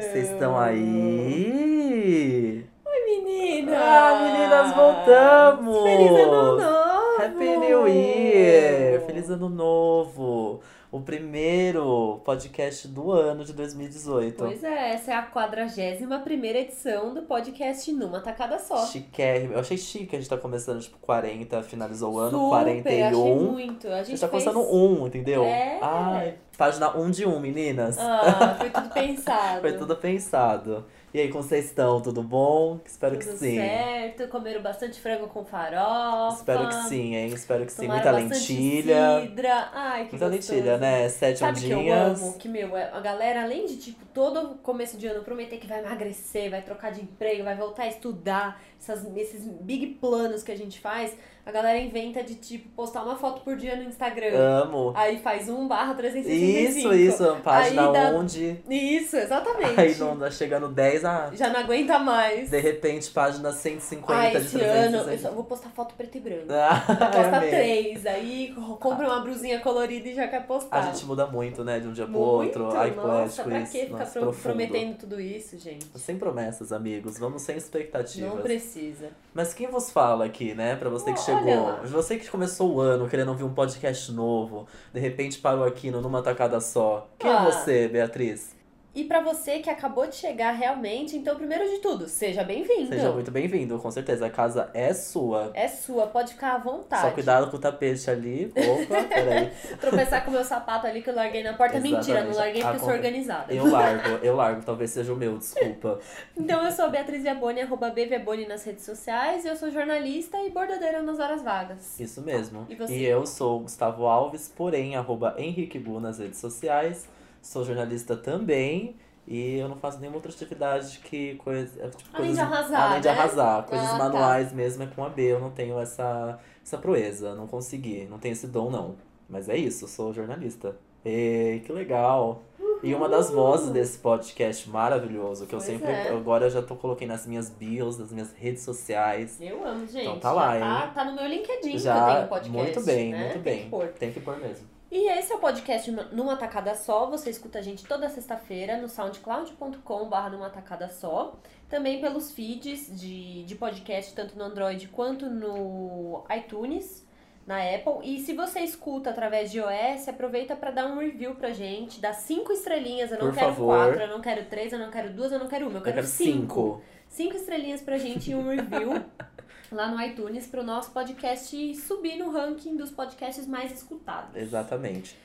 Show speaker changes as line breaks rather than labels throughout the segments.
Vocês estão aí?
Oi, meninas!
Ah, meninas, voltamos!
Feliz ano novo!
Happy New Year! Feliz ano novo! O primeiro podcast do ano de 2018.
Pois é, essa é a 41 primeira edição do podcast Numa Tacada Só.
Chiquérrimo. Eu achei chique, a gente tá começando tipo 40, finalizou o ano,
Super,
41.
achei muito. A
A
gente
gente tá
fez...
começando um, entendeu?
É.
Ai, página 1 um de 1, um, meninas.
Ah, foi tudo pensado.
Foi tudo pensado. E aí, como vocês estão? Tudo bom? Espero
Tudo
que sim.
certo, comeram bastante frango com farofa.
Espero que sim, hein? Espero que sim. Muita lentilha.
Cidra. Ai, que
Muita
gostoso.
lentilha, né? Sete
Sabe o que eu
ondinhas.
amo? Que, meu, é, a galera, além de, tipo, todo começo de ano prometer que vai emagrecer, vai trocar de emprego, vai voltar a estudar, essas, esses big planos que a gente faz, a galera inventa de, tipo, postar uma foto por dia no Instagram.
Amo.
Aí faz 1 barra 365.
Isso, isso. Página
dá-
onde.
Isso, exatamente.
Aí não chegando 10 a.
Já não aguenta mais.
De repente, página 150
Ai,
de
esse ano eu
360.
só vou postar foto preto e branco.
Ah,
Posta três, aí compra uma blusinha colorida e já quer postar.
A gente muda muito, né? De um dia pro
Muito,
outro. Ai,
nossa,
poético
pra que ficar
Nossa,
pro- prometendo tudo isso, gente?
Sem promessas, amigos. Vamos sem expectativas.
Não precisa.
Mas quem vos fala aqui, né? Pra você que chegou.
Lá.
Você que começou o ano querendo ouvir um podcast novo, de repente parou aqui Numa Tacada Só. Quem
Ah.
é você, Beatriz?
E pra você que acabou de chegar realmente, então, primeiro de tudo, seja bem-vindo.
Seja muito bem-vindo, com certeza. A casa é sua.
É sua, pode ficar à vontade.
Só cuidado com o tapete ali. Opa, peraí.
Tropeçar com o meu sapato ali que eu larguei na porta. Mentira,
Exatamente.
não larguei porque eu sou organizada.
Eu largo, eu largo. Talvez seja o meu, desculpa.
Então eu sou a Beatriz Viaboni, arroba BViaboni nas redes sociais, e eu sou jornalista e bordadeira nas horas vagas.
Isso mesmo.
E você?
eu sou Gustavo Alves, porém, arroba Henrique Bu nas redes sociais. Sou jornalista também. E eu não faço nenhuma outra atividade que coisa, é, tipo,
Além de
coisas-
arrasar,
Além de
né?
arrasar. Coisas
Ah, tá.
manuais mesmo é com a B. Eu não tenho essa, essa proeza. Não consegui. Não tenho esse dom, não. Mas é isso, eu sou jornalista. E que legal. E uma das vozes desse podcast maravilhoso, que eu
Pois
sempre.
é.
Agora eu já tô coloquei nas minhas bios, nas minhas redes sociais.
Eu amo, gente.
Então tá lá,
Já tá,
hein?
tá no meu LinkedIn que eu
Já,
tenho podcast.
muito bem,
né?
muito
Tem
bem.
que pôr.
Tem que pôr mesmo.
E esse é o podcast Numa Tacada Só. Você escuta a gente toda sexta-feira no soundcloud.com.br numa tacada só. Também pelos feeds de, de podcast, tanto no Android quanto no iTunes, na Apple. E se você escuta através de iOS, aproveita para dar um review pra gente. Dá cinco estrelinhas. Eu não
Por
quero
favor.
quatro, eu não quero três, eu não quero duas, eu não quero uma. Eu
Eu
quero,
quero
cinco.
cinco.
Cinco estrelinhas pra gente e um review lá no iTunes pro nosso podcast subir no ranking dos podcasts mais escutados.
Exatamente.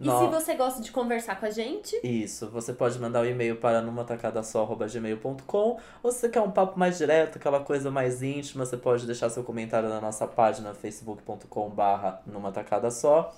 E
No-
se você gosta de conversar com a gente,
Isso, você pode mandar o e-mail para numatacadasó.gmail.com ou se você quer um papo mais direto, aquela coisa mais íntima, você pode deixar seu comentário na nossa página facebook.com barra numatacadasó.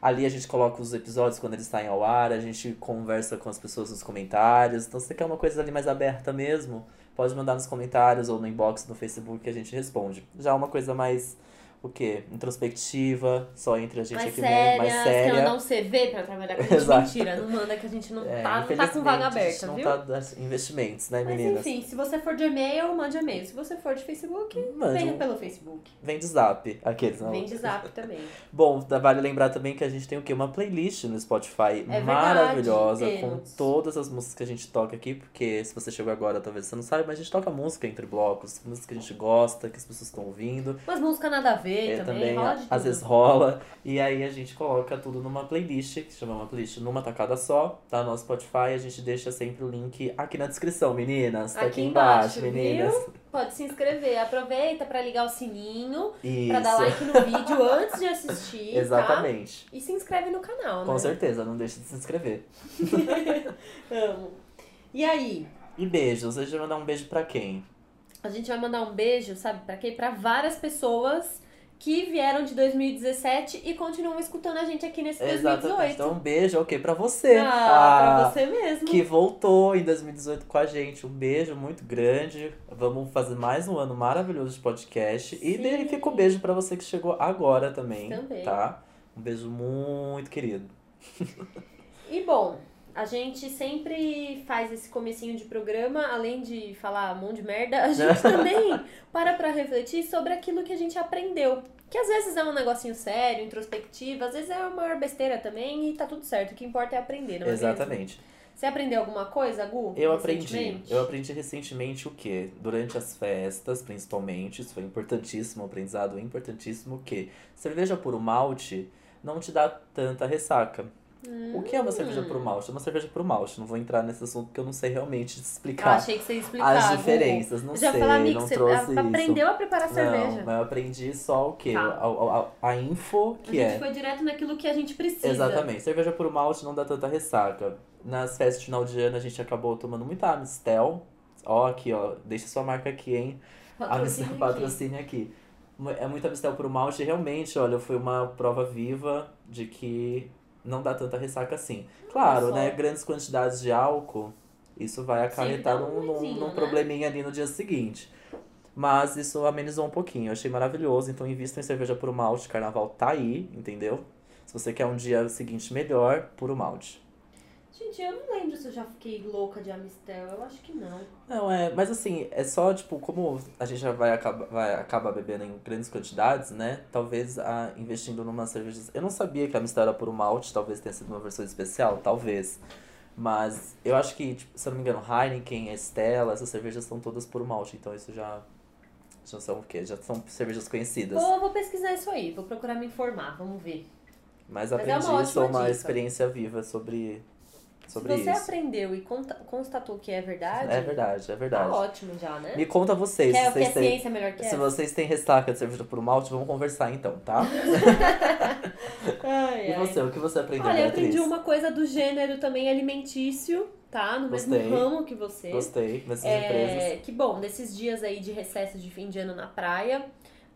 Ali a gente coloca os episódios quando eles saem ao ar, a gente conversa com as pessoas nos comentários. Então se você quer uma coisa ali mais aberta mesmo, pode mandar nos comentários ou no inbox no Facebook que a gente responde. Já uma coisa mais, o quê? Introspectiva, só entre a gente
mais
aqui
séria,
mesmo, mais séria.
mandar um CV pra trabalhar com a gente,
Exato.
mentira, não manda que a gente não,
É,
tá, não tá com vaga
a gente
aberta,
não
viu?
tá dando investimentos, né,
Mas
meninas?
enfim, se você for de e-mail, mande e-mail. Se você for de Facebook,
Mande
venha
um-
pelo Facebook.
Vem de zap, aqueles. Não.
Vem de zap também.
Bom, vale lembrar também que a gente tem o quê? Uma playlist no Spotify
verdade,
maravilhosa, com
temos.
todas as músicas que a gente toca aqui, porque se você chegou agora, talvez você não saiba, mas a gente toca música entre blocos, música que a gente gosta, que as pessoas estão ouvindo.
Mas música nada a ver
É,
também,
também,
rola
às vezes rola. E aí a gente coloca tudo numa playlist, que se chama uma playlist numa tacada só, tá no Spotify. A gente deixa sempre o link aqui na descrição, meninas. Tá aqui,
Aqui
embaixo,
embaixo,
meninas.
Pode se inscrever. Aproveita pra ligar o sininho,
Isso.
pra dar like no vídeo antes de assistir, tá?
Exatamente.
E se inscreve no canal, né?
Com certeza, não deixe de se inscrever.
Amo. E aí,
E beijos. A gente vai mandar um beijo pra quem?
a gente vai mandar um beijo, sabe, pra quê? Pra várias pessoas que vieram de 2017 e continuam escutando a gente aqui nesse
Exatamente.
2018.
Então um beijo, ok, pra você.
Ah, pra você mesmo.
Que voltou em 2018 com a gente. Um beijo muito grande. Vamos fazer mais um ano maravilhoso de podcast. E
Sim.
daí fica o beijo pra você que chegou agora também.
Também.
Tá? Um beijo muito querido.
E bom, a gente sempre faz esse comecinho de programa, além de falar um monte de merda, a gente também para pra refletir sobre aquilo que a gente aprendeu Que às vezes é um negocinho sério, introspectivo, às vezes é a maior besteira também e tá tudo certo. O que importa é aprender, não é mesmo?
Exatamente.
Você aprendeu alguma coisa, Gu?
Eu aprendi. Eu aprendi recentemente o quê? Durante as festas, principalmente, isso foi importantíssimo, um aprendizado importantíssimo, que cerveja puro malte não te dá tanta ressaca. O que é uma cerveja
Hum.
puro malte? É uma cerveja puro malte. Não vou entrar nesse assunto porque eu não sei realmente
Eu
explicar
achei que você ia explicar.
as diferenças. Não
Eu já
sei,
falar, amigo,
não
você
trouxe isso.
aprendeu a preparar cerveja.
Não, mas eu aprendi só o quê?
Tá.
A, a- a info
a
que
gente
é.
foi direto naquilo que a gente precisa.
Exatamente. Cerveja puro malte não dá tanta ressaca. Nas festas de final de ano a gente acabou tomando muita Amistel. Ó, aqui, ó. Deixa sua marca aqui, hein?
Patrocínio
Amistel
aqui.
patrocínio aqui. É muito Amistel puro malte. Realmente, olha, foi uma prova viva de que não dá tanta ressaca assim. Claro, né? Grandes quantidades de álcool, isso vai acarretar
dá um
num, num
né?
probleminha ali no dia seguinte. Mas isso amenizou um pouquinho. Eu achei maravilhoso. Então invista em cerveja puro malte. Carnaval tá aí, entendeu? Se você quer um dia seguinte melhor, puro malte.
Gente, eu não lembro se eu já fiquei louca de Amistel. Eu acho que não.
Não, é, mas assim, é só, tipo, como a gente já vai acabar, vai acabar bebendo em grandes quantidades, né? Talvez a, investindo numa cerveja. Eu não sabia que a Mistel era puro malte, talvez tenha sido uma versão especial, talvez. Mas eu acho que, tipo, se eu não me engano, Heineken, Estela, essas cervejas são todas puro malte, então isso já. Já são o quê? Já são cervejas conhecidas.
Vou, vou pesquisar isso aí, vou procurar me informar, vamos ver.
Mas
Mas é
aprendi,
uma ótima
uma
dica.
experiência viva sobre, sobre
Se você
isso.
aprendeu e constatou que é verdade,
É verdade, é
tá
verdade.
ótimo já, né?
Me conta vocês,
Quer
se
o que é
vocês têm.
ciência melhor que
Se
essa?
vocês têm ressaca de cerveja por malte, vamos conversar então, tá?
Ai,
E
ai.
você, o que você aprendeu,
Olha, eu aprendi uma coisa do gênero também alimentício, tá? No
Gostei.
mesmo ramo que você.
Gostei dessas empresas.
É, que bom, nesses dias aí de recesso de fim de ano na praia,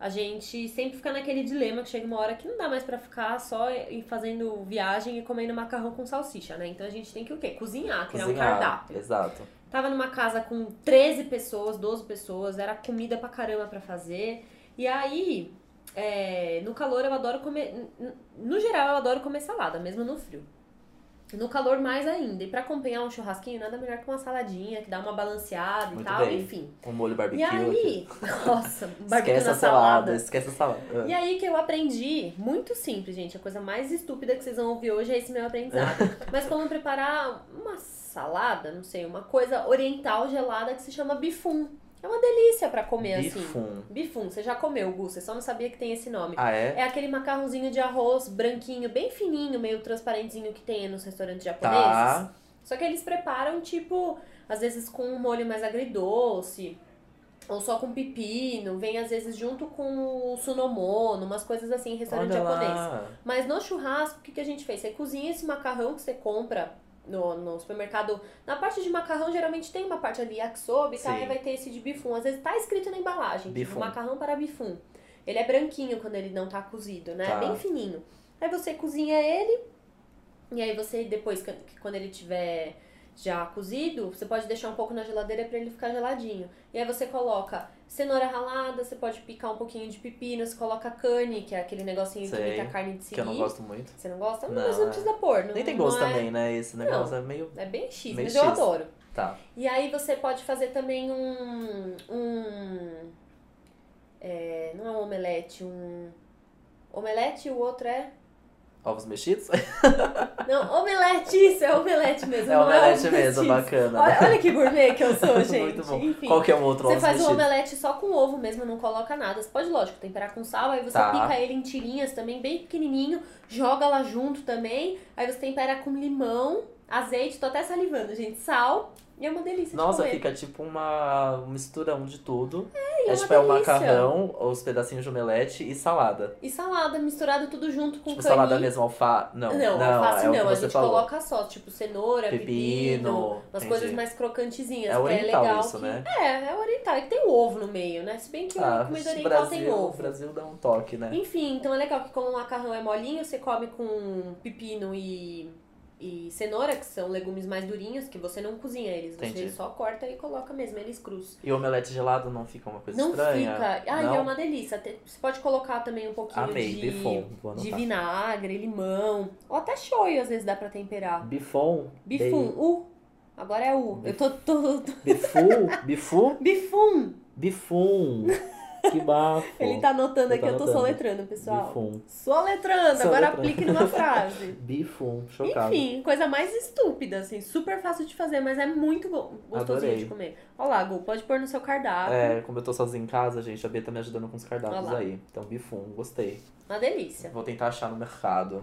a gente sempre fica naquele dilema que chega uma hora que não dá mais pra ficar só e fazendo viagem e comendo macarrão com salsicha, né? Então a gente tem que o quê? Cozinhar, criar um
Cozinhar,
cardápio.
exato.
Tava numa casa com 13 pessoas, 12 pessoas, era comida pra caramba pra fazer. E aí, é, no calor eu adoro comer. No geral, eu adoro comer salada, mesmo no frio. No calor, mais ainda. E pra acompanhar um churrasquinho, nada melhor que uma saladinha, que dá uma balanceada e
Muito
tal,
bem.
enfim.
Um molho barbecue.
E aí, nossa, um barbecue
esquece
na
a salada,
salada.
esquece a salada. Ah.
E aí que eu aprendi, muito simples, gente. A coisa mais estúpida que vocês vão ouvir hoje é esse meu aprendizado. Mas como preparar uma salada, não sei, uma coisa oriental gelada que se chama bifum. É uma delícia pra comer assim.
Bifum.
Bifum, você já comeu, Gu, você só não sabia que tem esse nome.
Ah, é?
É aquele macarrãozinho de arroz branquinho, bem fininho, meio transparentezinho que tem nos restaurantes japoneses.
Tá.
Só que eles preparam, tipo, às vezes com um molho mais agridoce, ou só com pepino, vem às vezes junto com o sunomono, umas coisas assim em restaurante
Olha
japonês.
lá.
Mas no churrasco, o que, que a gente fez? Você cozinha esse macarrão que você compra no, no supermercado. Na parte de macarrão, geralmente tem uma parte ali yakisoba e e vai ter esse de bifum. Às vezes tá escrito na embalagem,
Bifum.
tipo, macarrão para bifum. Ele é branquinho quando ele não tá cozido, né?
Tá.
Bem fininho. Aí você cozinha ele, e aí você, depois, quando ele tiver já cozido, você pode deixar um pouco na geladeira para ele ficar geladinho. E aí você coloca cenoura ralada, você pode picar um pouquinho de pepino, você coloca cane, que é aquele negocinho que
Sei,
imita a carne de
Que eu não
siri.
gosto muito.
Você não gosta? Não,
Não,
mas não
é.
precisa pôr. Não,
Nem tem
não
gosto
é-
também, né? Esse negócio é meio.
É bem X,
Meio
mas eu
X.
adoro.
Tá.
E aí você pode fazer também um. um é, não é um omelete, um. Omelete e o outro é.
Ovos mexidos?
Não, omelete, isso, é omelete mesmo.
É
não
omelete
ovo
mesmo, bacana.
Olha, olha que gourmet que eu sou, gente.
Muito bom.
Enfim.
Qual que é o outro
Você faz o
mexidos?
omelete só com ovo mesmo, não coloca nada. Você pode, lógico, temperar com sal, aí você
Tá.
pica ele em tirinhas também, bem pequenininho, joga lá junto também. Aí você tempera com limão, azeite, tô até salivando, gente, sal. E é uma delícia
Nossa,
de
fica tipo uma um misturão de tudo.
e é
É
uma
tipo, é o
delícia.
macarrão, os pedacinhos de omelete e salada.
E salada, misturado tudo junto com
Tipo, salada mesmo, alfa... Não,
Não,
não,
alface
é o
não,
que
a gente
falou.
coloca só, tipo cenoura, pepino,
Pepino,
umas coisas mais crocantezinhas,
É
que é
oriental
legal.
isso,
que...
né?
É, é oriental. E que tem ovo no meio, né? Se bem que
Ah,
comida
o
oriental
Brasil,
tem ovo.
O Brasil dá um toque, né?
Enfim, então é legal que como o macarrão é molinho, você come com pepino e, e cenoura, que são legumes mais durinhos, que você não cozinha eles, você
Entendi.
só corta e coloca mesmo eles crus.
E omelete gelado não fica uma coisa
Não
estranha?
fica. Ai,
não?
é uma delícia. Você pode colocar também um pouquinho
Amei,
de,
bifon.
De vinagre, limão, ou até shoyu às vezes dá pra temperar.
Bifon.
Bifum, U. Agora é U. Eu tô. tô, tô...
Bifu? Bifu?
Bifum!
Bifum. Que bafo.
Ele tá anotando aqui,
tá
eu tô soletrando, pessoal.
Bifum.
Soletrando, agora
Soletrando.
aplique numa frase.
Bifum, chocado.
Enfim, coisa mais estúpida, assim, super fácil de fazer, mas é muito bom, gostosinho de comer. Olha lá, Gu, pode pôr no seu cardápio.
É, como eu tô sozinho em casa, gente, a Bia tá me ajudando com os cardápios aí. Então, bifum, gostei.
Uma delícia.
Vou tentar achar no mercado.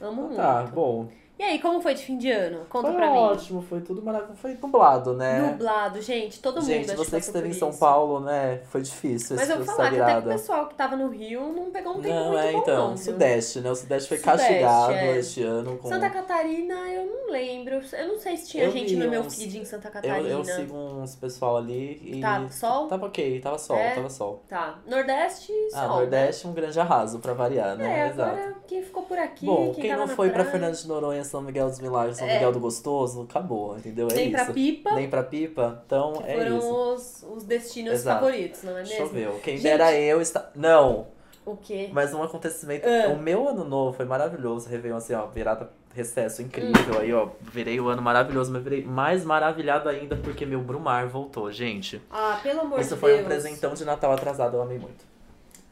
Amo muito.
Tá, bom.
E aí, como foi de fim de ano? Conta
Foi
pra mim.
ótimo, foi tudo maravilhoso. Foi nublado, né?
Nublado, gente, todo mundo
Gente, você que esteve em São
isso.
Paulo, né? Foi difícil
Mas
esse,
eu vou falar que até que o pessoal que tava no Rio não pegou um tempo
Não,
muito
é,
bom,
então,
não?
Sudeste, né? O Sudeste foi
Sudeste,
castigado
é.
este ano com.
Santa Catarina, eu não lembro. Eu não sei se tinha
Eu
gente no meu
uns-
feed em Santa
Eu,
Catarina.
eu sigo uns pessoal ali e.
Tá, sol?
Tava ok, tava sol,
É?
tava sol.
Tá. Nordeste,
Ah,
sol.
Nordeste, um grande arraso pra variar,
né?
né?
É,
Exato.
agora quem ficou por aqui,
Bom,
quem,
quem não foi pra Fernando de Noronha, São Miguel dos Milagres, São
É.
Miguel do Gostoso, acabou, entendeu? É
Nem
isso.
pra Pipa,
Nem pra Pipa, então
que
é
foram
isso.
os, os destinos
Exato.
favoritos, não é mesmo?
Choveu. Quem
Gente.
dera eu está. Não!
O quê?
Mas um acontecimento.
Ah.
O meu ano novo foi maravilhoso. Réveillon, assim, ó, virada recesso incrível.
Hum.
Aí, ó, virei o ano maravilhoso, mas virei mais maravilhado ainda porque meu Brumar voltou, gente.
Ah, pelo amor
Isso
de
foi
Deus.
um presentão de Natal atrasado, eu amei muito.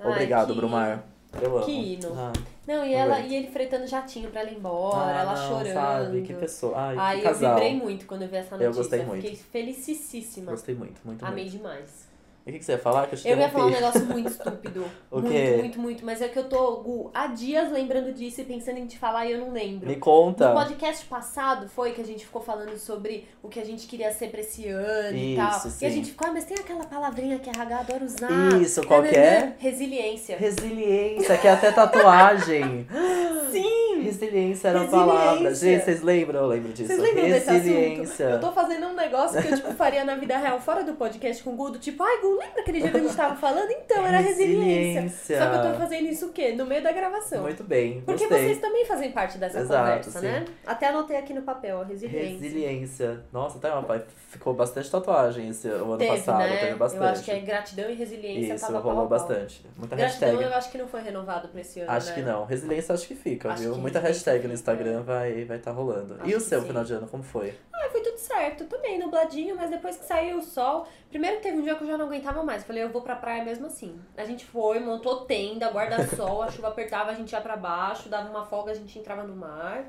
Ai,
Obrigado,
que-
Brumar. Eu amo.
Que hino.
Ah,
Não, e, ela, e ele fretando jatinho pra ela ir embora,
ah,
ela
não,
chorando.
Sabe? Que pessoa. Ai,
Ai,
que
eu
casal.
vibrei muito quando eu vi essa notícia.
Eu gostei muito.
Fiquei felicíssima.
Gostei muito, muito,
Amei
muito.
demais.
O que, que você ia falar? Que eu
Eu ia falar um negócio muito estúpido.
O
muito,
quê?
muito, muito. Mas é que eu tô, Gu, há dias lembrando disso e pensando em te falar e eu não lembro.
Me conta.
No podcast passado foi que a gente ficou falando sobre o que a gente queria ser pra esse ano e tal.
Isso,
E a
sim.
gente ficou, ah, mas tem aquela palavrinha que a RH adora usar.
Isso, qual que é?
Resiliência.
Resiliência, que é até tatuagem.
Sim!
Resiliência era a
Resiliência.
palavra. Gente, vocês lembram? Eu lembro disso.
Vocês lembram desse assunto?
Resiliência.
Eu tô fazendo um negócio que eu, tipo, faria na vida real, fora do podcast com o Gudo. Tipo, ai, Gu, lembra aquele dia que a gente tava falando? Então, era resiliência.
Resiliência.
Só que eu tô fazendo isso o quê? No meio da gravação.
Muito bem,
Porque
gostei.
vocês também fazem parte dessa
Exato,
conversa,
sim.
né? Até anotei aqui no papel, ó, resiliência.
Resiliência. Nossa, tá, pai, ficou bastante tatuagem esse o ano
Teve,
passado,
né?
teve bastante.
Eu acho que é gratidão e resiliência
Isso,
tava
rolou bastante. Muita
Gratidão
hashtag.
eu acho que não foi renovado pra esse ano,
Acho
né?
que não. Resiliência acho que fica,
Acho
viu?
que
Muita hashtag no Instagram vai vai tá rolando.
Acho
e o seu
sim.
final de ano, como foi?
Ah, foi tudo certo. Também nubladinho, mas depois que saiu o sol. Primeiro teve um dia que eu já não aguentava mais. Falei, eu vou pra praia mesmo assim. A gente foi, montou tenda, guarda-sol, a chuva apertava, a gente ia pra baixo, dava uma folga, a gente entrava no mar.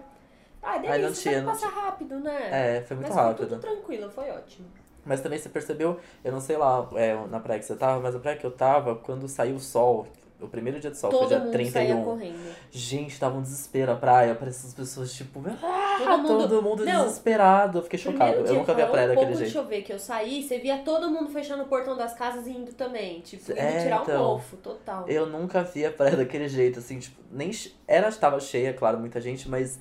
Ah, delícia,
Ai, não tinha, não
passa rápido, né?
É, foi muito
mas foi
rápido.
tudo tranquilo, foi ótimo.
Mas também você percebeu, eu não sei lá é, na praia que você tava, mas a praia que eu tava, quando saiu o sol, o primeiro dia de sol
Todo
foi dia
mundo
31.
saía correndo.
Gente, tava um desespero a praia, parecia as pessoas tipo, ah,
Todo mundo-
todo mundo
Não.
desesperado. Eu fiquei chocado. Eu nunca vi a praia
um
daquele
pouco
jeito.
de chover que eu saí, você via todo mundo fechando o portão das casas e indo também. Tipo, indo
É,
tirar
então.
um mofo, total.
Eu nunca vi a praia daquele jeito, assim, tipo, nem era estava cheia, claro, muita gente, mas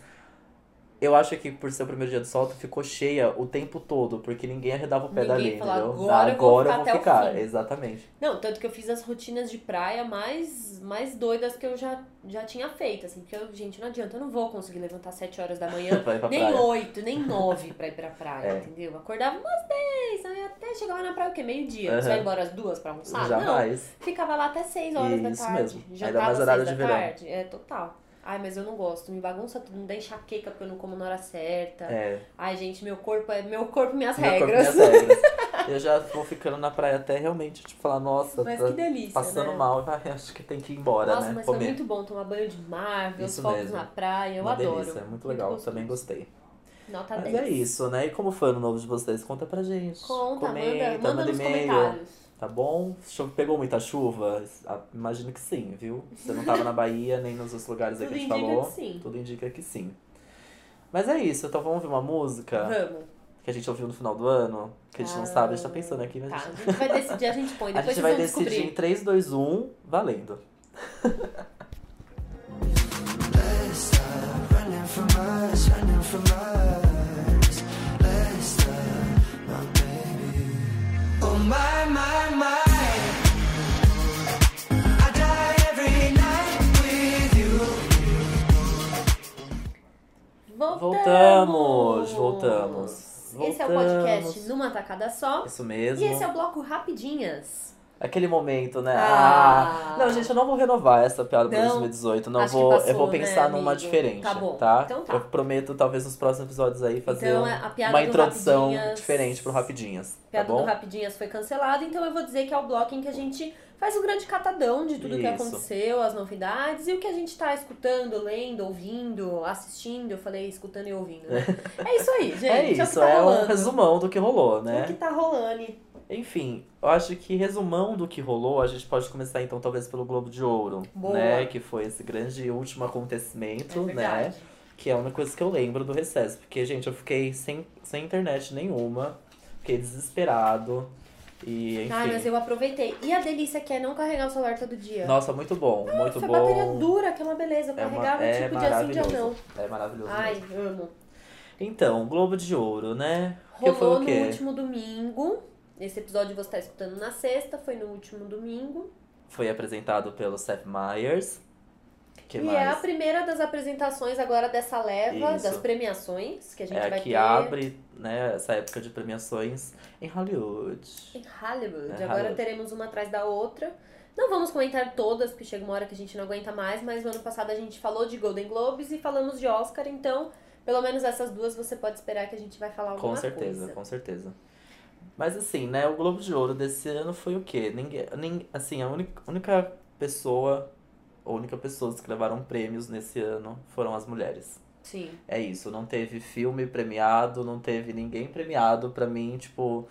eu acho que por ser o primeiro dia do sol, ficou cheia o tempo todo, porque ninguém arredava o pé
Ninguém
dali,
falou,
entendeu?
"Agora eu vou
eu
ficar
vou
até o
ficar,
fim."
exatamente.
Não, tanto que eu fiz as rotinas de praia mais, mais doidas que eu já, já tinha feito, assim. Porque, eu, gente, não adianta, eu não vou conseguir levantar 7 horas da manhã, nem
praia.
8, nem 9 pra ir pra praia,
É.
entendeu? Acordava umas 10, aí até chegava na praia o quê? Meio-dia. Você
Aham.
vai embora às duas pra almoçar? Não,
Jamais.
ficava lá até 6 horas da
Isso
tarde.
mesmo. Ainda
Jantava
mais
às
horário
seis
de
da
verão.
tarde. É, total. Ai, mas eu não gosto, me bagunça tudo, me dá enxaqueca porque eu não como na hora certa.
É.
Ai, gente, meu corpo é meu corpo, minhas
Meu corpo,
regras.
minhas regras. Eu já vou ficando na praia até realmente, tipo, falar, nossa,
Mas
tá
que delícia,
passando
né?
mal, acho que tem que ir embora,
Nossa,
né?
mas foi
Comer.
muito bom tomar banho de mar, ver os fogos na praia, eu
Uma
adoro.
delícia, muito legal,
gostoso.
também gostei.
Nota
Mas
10.
é isso, né? E como foi o novo de vocês? Conta pra gente.
Conta,
Comenta,
manda, manda nos
e-mail.
comentários.
Tá bom? Pegou muita chuva? Ah, Imagino que sim, viu? Você não tava na Bahia, nem nos outros lugares aí
Tudo
que a gente
indica
falou.
que sim.
Tudo indica que sim. Mas é isso, então vamos ouvir uma música
Vamos.
que a gente ouviu no final do ano, que a gente não sabe, a gente tá pensando aqui, mas
Tá,
a
a
gente,
gente vai decidir, a gente põe.
a
Depois
gente
vocês
vai decidir em
descobrir.
3, 2, 1, valendo.
running from us, running from us.
Voltamos!
Voltamos, voltamos.
Esse é o podcast Numa Tacada Só.
Isso mesmo.
E esse é o bloco Rapidinhas.
Aquele momento, né?
Ah.
Ah. Não, gente, eu não vou renovar essa piada pra
Não.
2018. Não
que
vou.
passou,
eu vou
né,
pensar numa
amigo?
diferente.
Tá bom,
Tá?
então tá.
Eu prometo, talvez, nos próximos episódios aí, fazer
Então,
um-
a
uma
do
introdução
Rapidinhas-
diferente pro Rapidinhas.
Piada
tá bom?
do Rapidinhas foi cancelada, então eu vou dizer que é o bloco em que a gente faz um grande catadão de tudo que
Isso.
aconteceu, as novidades e o que a gente tá escutando, lendo, ouvindo, assistindo. Eu falei escutando e ouvindo, né? É isso aí, gente.
É
o que
isso,
tá
é um resumão do que rolou,
O
né?
que tá rolando.
Enfim, eu acho que resumão do que rolou, a gente pode começar então talvez pelo Globo de Ouro,
Boa.
né? Que foi esse grande último acontecimento,
É
né? Que é a única coisa que eu lembro do recesso. Porque, gente, eu fiquei sem, sem internet nenhuma, fiquei desesperado. E, enfim.
Ai, mas eu aproveitei. E a delícia que é não carregar o celular todo dia.
Nossa, muito bom, muito
Foi
bom.
bateria dura, que é uma beleza. Eu
É, uma,
carregava
é
tipo dia sim, dia não.
É maravilhoso.
Ai,
mesmo.
amo.
Então, Globo de Ouro, né? que foi
Rolou
o
no
quê?
último domingo. Esse episódio você tá escutando na sexta, foi no último domingo.
Foi apresentado pelo Seth Meyers. Que
e
mais?
é a primeira das apresentações agora dessa leva,
Isso.
das premiações que a gente
é
vai
que
ter
abre, né, essa época de premiações em Hollywood.
em Hollywood.
É,
agora
Hollywood.
teremos uma atrás da outra. Não vamos comentar todas, porque chega uma hora que a gente não aguenta mais, mas no ano passado a gente falou de Golden Globes e falamos de Oscar, então pelo menos essas duas você pode esperar que a gente vai falar alguma
Com certeza,
coisa.
com certeza. Mas assim, né, o Globo de Ouro desse ano foi o quê? Ninguém, nem, assim, a única, única pessoa, a única pessoas que levaram prêmios nesse ano foram as mulheres.
Sim.
É isso, não teve filme premiado, não teve ninguém premiado. Pra mim, tipo,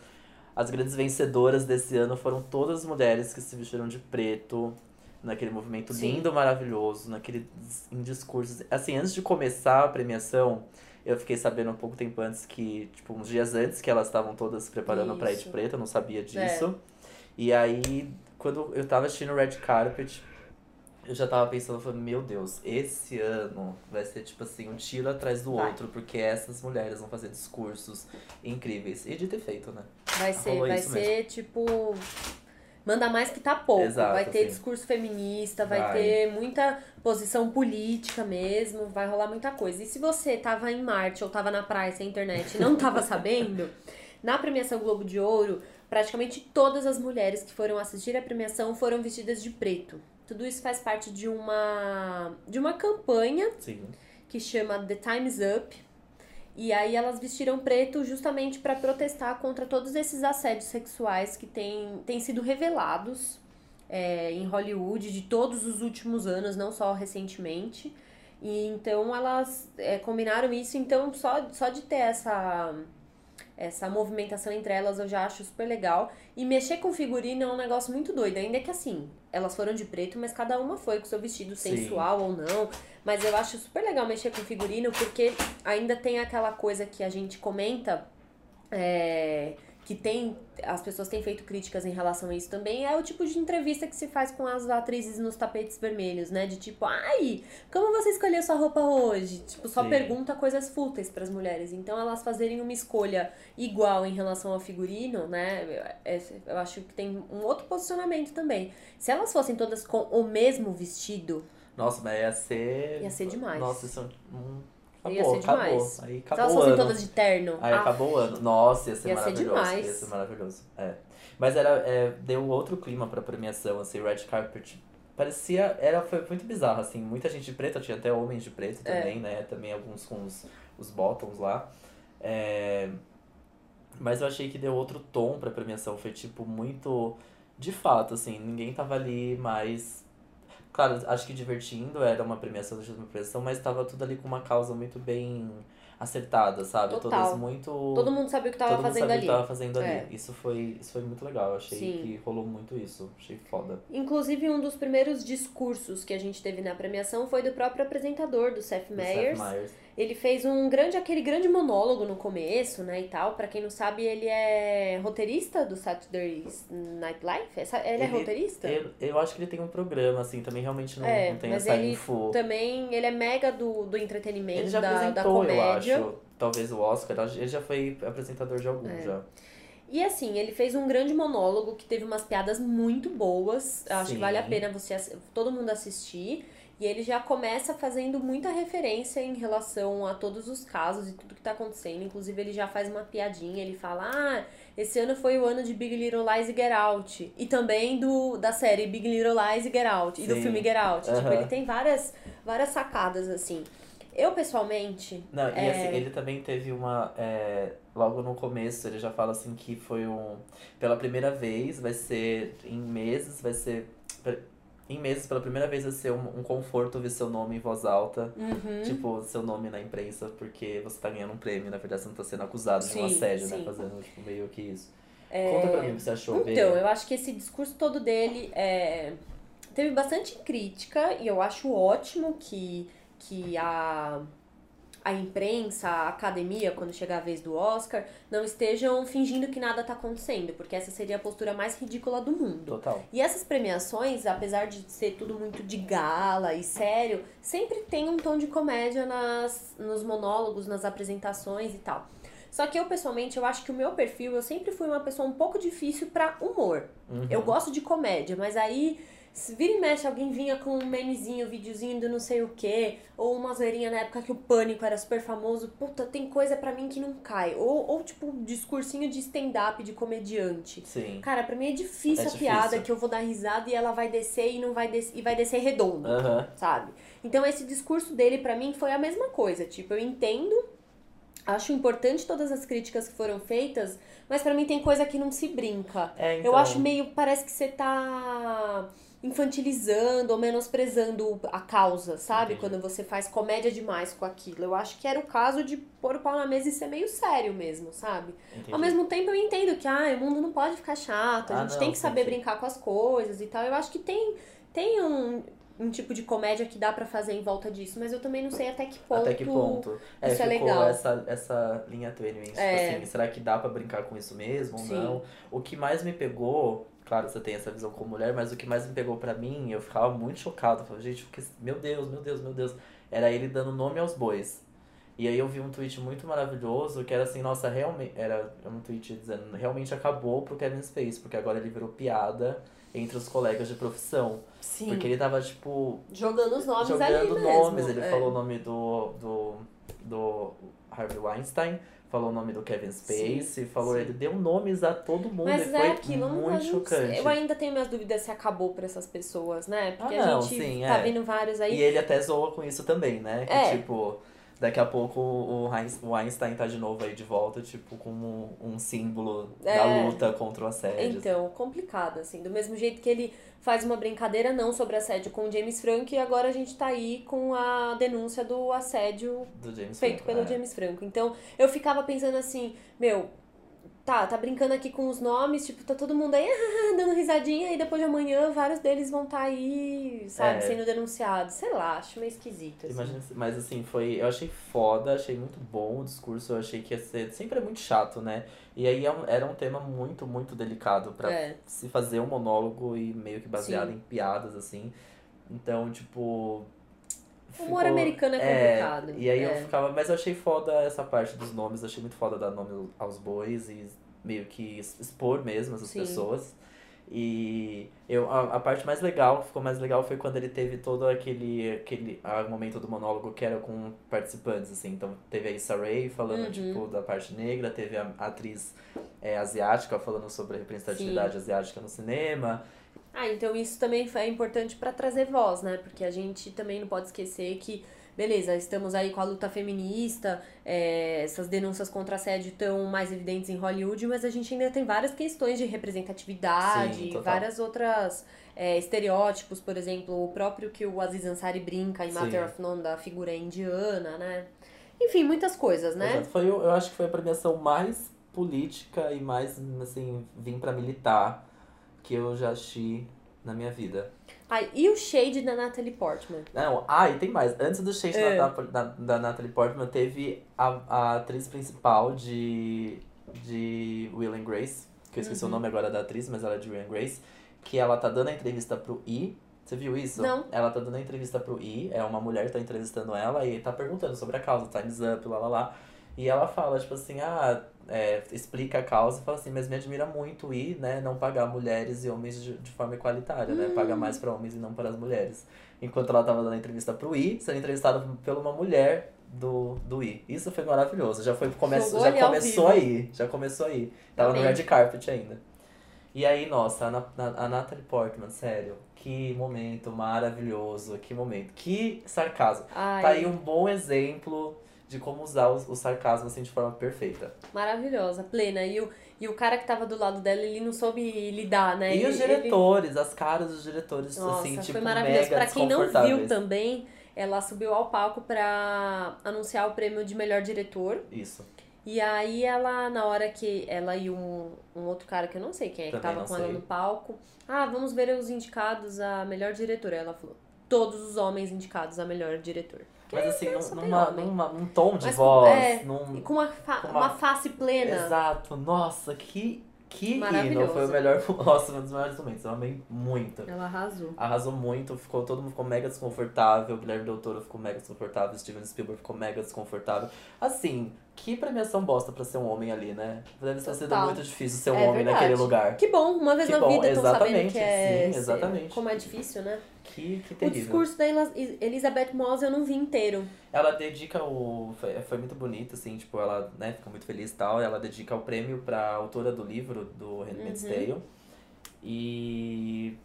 as grandes vencedoras desse ano foram todas as mulheres que se vestiram de preto, naquele movimento
Sim.
lindo, maravilhoso, naquele em discursos. Assim, antes de começar a premiação, eu fiquei sabendo um pouco tempo antes que, tipo, uns dias antes que elas estavam todas se preparando de
Isso.
preto, eu não sabia
É.
disso. E aí, quando eu tava assistindo o Red Carpet, eu já tava pensando, falando, meu Deus, esse ano vai ser tipo assim, um tiro atrás do
Vai.
outro, porque essas mulheres vão fazer discursos incríveis. E de ter feito, né?
Vai ser,
Rolou
vai ser tipo. Manda mais que tá pouco.
Exato,
vai ter
assim.
discurso feminista, vai,
Vai.
ter muita posição política mesmo, vai rolar muita coisa. E se você tava em Marte ou tava na praia sem internet e não tava sabendo, na premiação Globo de Ouro, praticamente todas as mulheres que foram assistir a premiação foram vestidas de preto. Tudo isso faz parte de uma de uma campanha
Sim.
que chama The Time's Up. E aí elas vestiram preto justamente para protestar contra todos esses assédios sexuais que têm, têm sido revelados é, em Hollywood de todos os últimos anos, não só recentemente. E então elas é, combinaram isso, então só, só de ter essa, essa movimentação entre elas eu já acho super legal. E mexer com figurino é um negócio muito doido, ainda que assim, elas foram de preto, mas cada uma foi com seu vestido
Sim.
sensual ou não. Mas eu acho super legal mexer com figurino, porque ainda tem aquela coisa que a gente comenta, é, que tem. As pessoas têm feito críticas em relação a isso também, é o tipo de entrevista que se faz com as atrizes nos tapetes vermelhos, né? De tipo, ai, como você escolheu sua roupa hoje? Tipo, só
Sim.
pergunta coisas fúteis pras mulheres. Então elas fazerem uma escolha igual em relação ao figurino, né? é- Eu acho que tem um outro posicionamento também. Se elas fossem todas com o mesmo vestido,
Nossa, mas ia ser.
Ia ser demais.
Nossa, isso é um.
Ia
Acabou,
ser
acabou.
demais.
Aí
se
acabou
elas
o
fossem
ano.
todas de terno.
Aí
ah,
acabou o ano. Nossa, ia ser
Ia ser
maravilhoso.
demais.
Ia ser maravilhoso. É. Mas era, é, deu outro clima pra premiação, assim, Red Carpet. Parecia. Era, foi muito bizarro, assim. Muita gente de preto, tinha até homens de preto
É.
também, né? Também alguns com os, os bottoms lá. É, mas eu achei que deu outro tom pra premiação. Foi, tipo, muito. De fato, assim, ninguém tava ali mais. Claro, acho que divertindo, era uma premiação de uma premiação, mas tava tudo ali com uma causa muito bem acertada, sabe?
Total.
Todas muito.
Todo mundo sabia o que tava
todo mundo
fazendo ali.
que tava fazendo ali.
É.
Isso foi, isso foi muito legal. Achei
Sim.
que rolou muito isso. Achei foda.
Inclusive, um dos primeiros discursos que a gente teve na premiação foi do próprio apresentador, do Seth
Do
Meyers.
Seth Meyers.
Ele fez um grande, aquele grande monólogo no começo, né, e tal. Pra quem não sabe, ele é roteirista do Saturday Night Live. Essa- Ele, é
Ele-
roteirista?
Eu, eu acho que ele tem um programa, assim, também realmente não,
É,
não tem
mas
essa
ele
info.
Também, ele é mega do, do entretenimento,
Ele já
da, da
apresentou, eu
comédia.
acho. Talvez o Oscar. Ele já foi apresentador de algum
É.
já.
E assim, ele fez um grande monólogo que teve umas piadas muito boas. Acho que
Sim.
vale a pena você todo mundo assistir. E ele já começa fazendo muita referência em relação a todos os casos e tudo que tá acontecendo. Inclusive, ele já faz uma piadinha, ele fala: Ah, esse ano foi o ano de Big Little Lies e Get Out. E também do da série Big Little Lies e Get Out. E do
Sim.
filme Get Out. Tipo, ele tem várias, várias sacadas, assim. Eu, pessoalmente,
Não, e
É.
assim, ele também teve uma. é, logo no começo, ele já fala assim que foi um. Pela primeira vez, vai ser. Em meses, vai ser. Em meses, pela primeira vez, vai ser um, um conforto ver seu nome em voz alta.
uhum,
Tipo, seu nome na imprensa, porque você tá ganhando um prêmio, na verdade você não tá sendo acusado de um
Sim,
assédio, né?
sim.
Fazendo, tipo, meio que isso. Conta pra mim o que você achou.
Então, eu acho que esse discurso todo dele é, teve bastante crítica e eu acho ótimo que, que a, a imprensa, a academia, quando chegar a vez do Oscar, não estejam fingindo que nada tá acontecendo, porque essa seria a postura mais ridícula do mundo.
Total.
E essas premiações, apesar de ser tudo muito de gala e sério, sempre tem um tom de comédia nas, nos monólogos, nas apresentações e tal. Só que eu, pessoalmente, eu acho que o meu perfil, eu sempre fui uma pessoa um pouco difícil pra humor.
Uhum.
Eu gosto de comédia, mas aí, se vira e mexe, alguém vinha com um memezinho, videozinho do não sei o quê, ou uma zoeirinha na época que o Pânico era super famoso, puta, tem coisa pra mim que não cai. Ou, ou tipo, um discursinho de stand-up de comediante.
Sim.
Cara, pra mim é difícil
É
a piada
difícil.
que eu vou dar risada e ela vai descer e não vai des e vai descer redondo,
Aham.
sabe? Então esse discurso dele pra mim foi a mesma coisa, tipo, eu entendo, acho importante todas as críticas que foram feitas, mas pra mim tem coisa que não se brinca.
É, então,
Eu acho meio, parece que você tá infantilizando ou menosprezando a causa, sabe?
Entendi.
Quando você faz comédia demais com aquilo. Eu acho que era o caso de pôr o pau na mesa e ser meio sério mesmo, sabe?
entendi.
Ao mesmo tempo eu entendo que ah, o mundo não pode ficar chato, a
Ah,
gente
não,
tem que saber
sim.
brincar com as coisas e tal. Eu acho que tem, tem um, um tipo de comédia que dá pra fazer em volta disso, mas eu também não sei até que ponto.
Até que ponto? É,
isso é legal.
essa, essa linha tênue, tipo
É.
assim, será que dá pra brincar com isso mesmo ou não? O que mais me pegou, claro, você tem essa visão como mulher, mas o que mais me pegou pra mim, eu ficava muito chocado, eu falava, gente, porque, meu Deus, meu Deus, meu Deus, era ele dando nome aos bois. E aí eu vi um tweet muito maravilhoso que era assim, nossa, realmente, era um tweet dizendo, realmente acabou pro Kevin Space, porque agora ele virou piada entre os colegas de profissão.
Sim.
Porque ele tava, tipo,
Jogando os nomes
jogando
ali mesmo.
nomes. Ele
é.
falou o nome do, do, do Harvey Weinstein, falou o nome do Kevin Spacey, falou,
sim.
ele deu nomes a todo mundo
Mas
e
é
foi
aquilo,
muito chocante.
Eu ainda tenho minhas dúvidas se acabou pra essas pessoas, né? Porque
Ah,
a
não,
gente
sim,
tá
é.
vendo vários aí.
E ele até zoa com isso também, né? Que
É.
tipo, daqui a pouco o Einstein tá de novo aí de volta, tipo, como um símbolo da
É.
luta contra o assédio.
Então, complicado, assim. Do mesmo jeito que ele faz uma brincadeira não sobre assédio com o James Franco, e agora a gente tá aí com a denúncia do assédio
do
feito
Franco,
pelo
é.
James Franco. Então, eu ficava pensando assim, meu, tá, tá brincando aqui com os nomes, tipo, tá todo mundo aí dando risadinha, e depois de amanhã vários deles vão tá aí, sabe,
É.
sendo denunciados. Sei lá, acho meio esquisito. Assim.
Imagina, mas assim, foi. Eu achei foda, achei muito bom o discurso, eu achei que ia ser. Sempre é muito chato, né? E aí é era um tema muito, muito delicado pra
É.
se fazer um monólogo e meio que baseado
Sim.
em piadas, assim. Então, tipo.
O humor americano é complicado.
E aí eu
É.
ficava. Mas eu achei foda essa parte dos nomes, achei muito foda dar nome aos bois e meio que expor mesmo essas
Sim.
pessoas. E eu, a, a parte mais legal, que ficou mais legal, foi quando ele teve todo aquele, aquele ah, momento do monólogo que era com participantes, assim. Então teve a Issa Rae falando,
Uhum.
tipo, da parte negra, teve a atriz é, asiática falando sobre a representatividade asiática no cinema.
Ah, então isso também é importante pra trazer voz, né? Porque a gente também não pode esquecer que, beleza, estamos aí com a luta feminista, é, essas denúncias contra assédio estão mais evidentes em Hollywood, mas a gente ainda tem várias questões de representatividade,
Sim,
várias outras é, estereótipos, por exemplo, o próprio que o Aziz Ansari brinca em
Sim.
Matter of None da figura indiana, né? Enfim, muitas coisas, né?
Exato. Foi, eu acho que foi a premiação mais política e mais, assim, vim pra militar que eu já assisti na minha vida.
Ai, e o shade da Natalie Portman?
Não, ah, e tem mais. Antes do shade
É.
da, da, da Natalie Portman, teve a, a atriz principal de, de Will and Grace, que eu esqueci
Uhum.
o nome agora da atriz, mas ela é de Will and Grace, que ela tá dando a entrevista pro I. Você viu isso?
Não.
Ela tá dando a entrevista pro I, é uma mulher que tá entrevistando ela e tá perguntando sobre a causa, Time's Up, lá lá lá. E ela fala, tipo assim, ah, é, explica a causa e fala assim, mas me admira muito o I, né, não pagar mulheres e homens de, de forma igualitária, né? Paga
Hum.
mais pra homens e não para as mulheres. Enquanto ela tava dando entrevista pro I, sendo entrevistada por uma mulher do, do I. Isso foi maravilhoso. Já foi
Jogou
já começou aí. Já começou aí. Tava no
Amém.
red carpet ainda. E aí, nossa, a, a, a Natalie Portman, sério, que momento maravilhoso, que momento, que sarcasmo.
Ai,
Tá aí um bom exemplo de como usar o, o sarcasmo assim de forma perfeita.
maravilhosa, plena. E o, e o cara que tava do lado dela, ele não soube lidar, né?
E
Ele-
os diretores, as caras dos diretores,
ele... Nossa,
assim, tipo,
foi maravilhoso. Pra quem não viu também, ela subiu ao palco pra anunciar o prêmio de melhor diretor.
Isso.
E aí ela, na hora que ela e um, um outro cara que eu não sei quem é que
Também
tava
não
com ela
sei.
no palco. Ah, vamos ver os indicados a melhor diretor. Aí ela falou, todos os homens indicados a melhor diretor.
Mas assim, num,
só tem
numa, numa, num tom de
Mas,
voz,
é,
num...
Com uma,
Com
uma...
uma-
face plena.
Exato, nossa, que, que hino, foi o melhor, nossa, um dos melhores momentos, eu amei muito.
Ela arrasou.
Arrasou muito, ficou, todo mundo ficou mega desconfortável, o Guilherme Del Toro ficou mega desconfortável, Steven Spielberg ficou mega desconfortável. Assim, que premiação bosta pra ser um homem ali, né? Deve ter sido
Total.
muito difícil ser um
É
homem
verdade.
naquele lugar.
Que bom, uma vez
Que
na
bom,
vida estão sabendo
exatamente,
que é.
sim, exatamente.
Como é difícil, né?
Que, que
O
terrível.
discurso da Elas- Elizabeth Moss eu não vi inteiro.
Ela dedica o. Foi, foi muito bonito, assim, tipo, ela né, fica muito feliz e tal. Ela dedica o prêmio pra autora do livro do Handmaid's
Uhum.
Tale. E.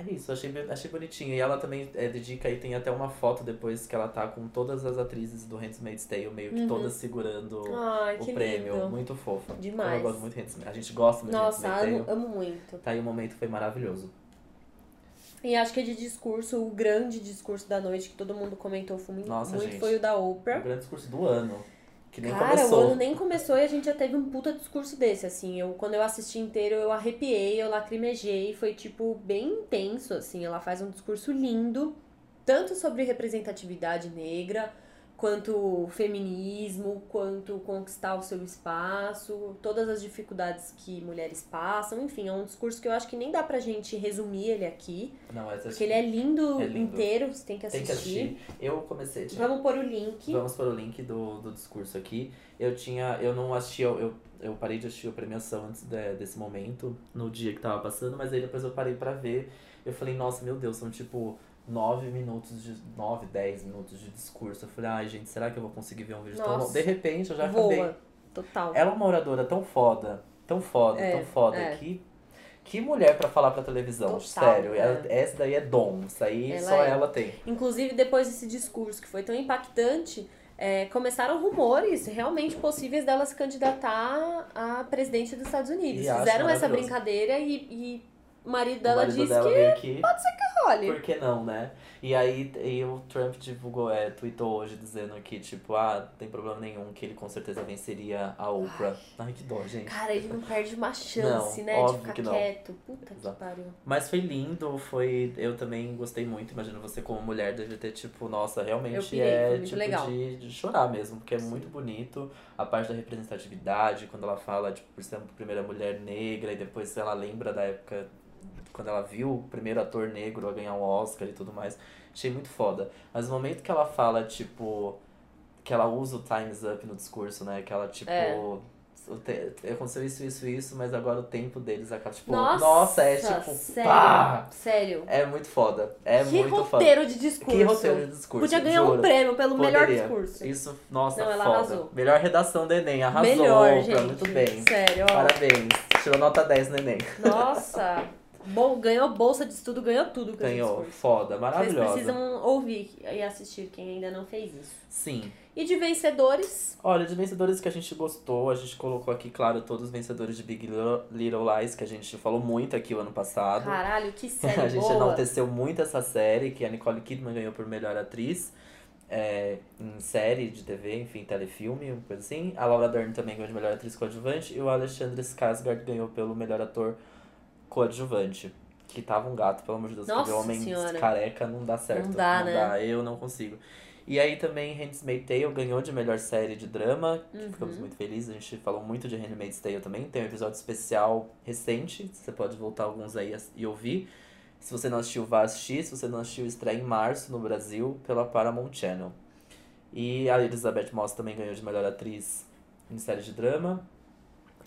É isso, achei, achei bonitinho. E ela também é, dedica e tem até uma foto depois que ela tá com todas as atrizes do Handmaid's Tale, meio que
Uhum.
todas segurando
Ai,
o prêmio.
lindo.
Muito fofa.
Demais.
Eu gosto muito Handmaid's A gente gosta muito
Nossa,
de Handmaid's
amo,
Tale.
amo muito.
Tá aí o momento foi maravilhoso.
E acho que de discurso, o grande discurso da noite que todo mundo comentou foi muito,
Nossa,
muito
gente.
foi o da
O
Oprah.
grande discurso do ano. Que nem
Cara,
começou.
o ano nem começou e a gente já teve um puta discurso desse, assim. Eu, quando eu assisti inteiro, eu arrepiei, eu lacrimejei, foi, tipo, bem intenso, assim. Ela faz um discurso lindo, tanto sobre representatividade negra, quanto feminismo, quanto conquistar o seu espaço, todas as dificuldades que mulheres passam. Enfim, é um discurso que eu acho que nem dá pra gente resumir ele aqui,
Não, essa
porque ele é lindo,
É lindo.
inteiro, você tem que
Tem
assistir.
que assistir. Eu comecei.
Vamos pôr o link.
Vamos para o link do, do discurso aqui. Eu tinha. Eu não assisti, eu, eu, parei de assistir a premiação antes de- desse momento, no dia que tava passando, mas aí depois eu parei pra ver. Eu falei, nossa, meu Deus, são tipo nove minutos de. nove, dez minutos de discurso. Eu falei, ai, gente, será que eu vou conseguir ver um vídeo tão
Nossa.
longo? De repente eu já acabei.
Voa. Total.
Ela é uma oradora tão foda, tão foda,
É,
tão foda,
é.
que. Que mulher pra falar pra televisão,
Total,
sério.
é.
Ela- essa daí é dom. Isso aí
Ela
só
é.
ela tem.
Inclusive, depois desse discurso que foi tão impactante, é, começaram rumores realmente possíveis dela se candidatar à presidente dos Estados Unidos.
E
Fizeram essa brincadeira e, e o marido
O
dela
marido
disse
dela
que
veio aqui.
Olha.
Por que não, né? E aí e o Trump divulgou, é, tweetou hoje dizendo que, tipo, ah, não tem problema nenhum, que ele com certeza venceria a Oprah. Ai, que dó, gente.
Cara, ele não perde uma chance,
Não,
né? De ficar
que
quieto. Puta que
Exato.
pariu.
Mas foi lindo, foi. Eu também gostei muito. Imagino você como mulher deve ter, tipo, nossa, realmente
pirei,
é tipo
legal.
De, de chorar mesmo, porque é muito bonito a parte da representatividade, quando ela fala, tipo, por exemplo, primeira mulher negra, e depois ela lembra da época quando ela viu o primeiro ator negro a ganhar um Oscar e tudo mais. Achei muito foda. Mas o momento que ela fala, tipo, que ela usa o Time's Up no discurso, né? Que ela, tipo.
É.
te- Aconteceu isso, isso, isso, mas agora o tempo deles acaba, tipo,
Nossa,
nossa, é tipo,
sério.
pá!
Sério.
É muito foda. É
que
muito foda.
roteiro de discurso.
Que roteiro de discurso.
Podia ganhar um
juro.
prêmio pelo melhor
Poderia.
discurso.
Isso, nossa,
Não, ela
foda.
arrasou.
Melhor redação do Enem, arrasou.
Melhor, gente.
Muito bem.
Sério, ó.
Parabéns. Tirou nota 10 no Enem.
Nossa. Bom, ganhou bolsa de estudo, ganhou tudo com
Ganhou. Foda,
Vocês
maravilhosa.
precisam ouvir e assistir quem ainda não fez isso.
Sim.
E de vencedores,
Olha, de vencedores que a gente gostou, a gente colocou aqui, claro, todos os vencedores de Big Little, Little Lies, que a gente falou muito aqui o ano passado.
caralho, que série
a gente
boa.
enalteceu muito essa série, que a Nicole Kidman ganhou por melhor atriz é, em série de TV, enfim, telefilme, uma coisa assim. A Laura Dern também ganhou de melhor atriz coadjuvante e o Alexandre Skarsgård ganhou pelo melhor ator coadjuvante. Que tava um gato, pelo amor de Deus, porque homem
Senhora.
careca não dá certo.
Não dá, né?
eu não consigo. E aí também Handmaid's Tale ganhou de melhor série de drama, que
Uhum.
ficamos muito felizes. A gente falou muito de Handmaid's Tale também. Tem um episódio especial recente, você pode voltar alguns aí e ouvir. Se você não assistiu, vá assistir. Se você não assistiu, estreia em março no Brasil pela Paramount Channel. E a Elizabeth Moss também ganhou de melhor atriz em série de drama.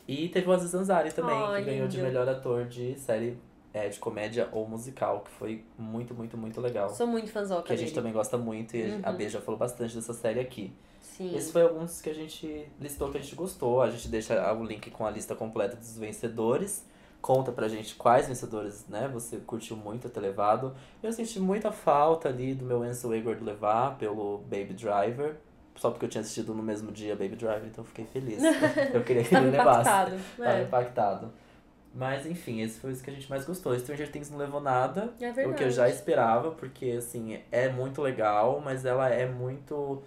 E teve o Aziz Ansari também,
Oh,
que ganhou de
lindo.
melhor ator de série é, de comédia ou musical, que foi muito, muito, muito legal.
Sou muito fãzoca
Que a gente
dele.
também gosta muito e a
Uhum.
Bia já falou bastante dessa série aqui.
Sim.
Esses foi alguns que a gente listou que a gente gostou. A gente deixa o link com a lista completa dos vencedores conta pra gente quais vencedores, né, você curtiu muito ter levado. Eu senti muita falta ali do meu Ansel Elgort levar pelo Baby Driver. Só porque eu tinha assistido no mesmo dia Baby Driver, então eu fiquei feliz. Eu queria que
Tava
ele levasse.
impactado.
Tava
É.
impactado. Mas enfim, esse foi isso que a gente mais gostou. Stranger Things não levou nada,
É
o que eu
verdade.
já esperava, porque assim, é muito legal, mas ela é muito.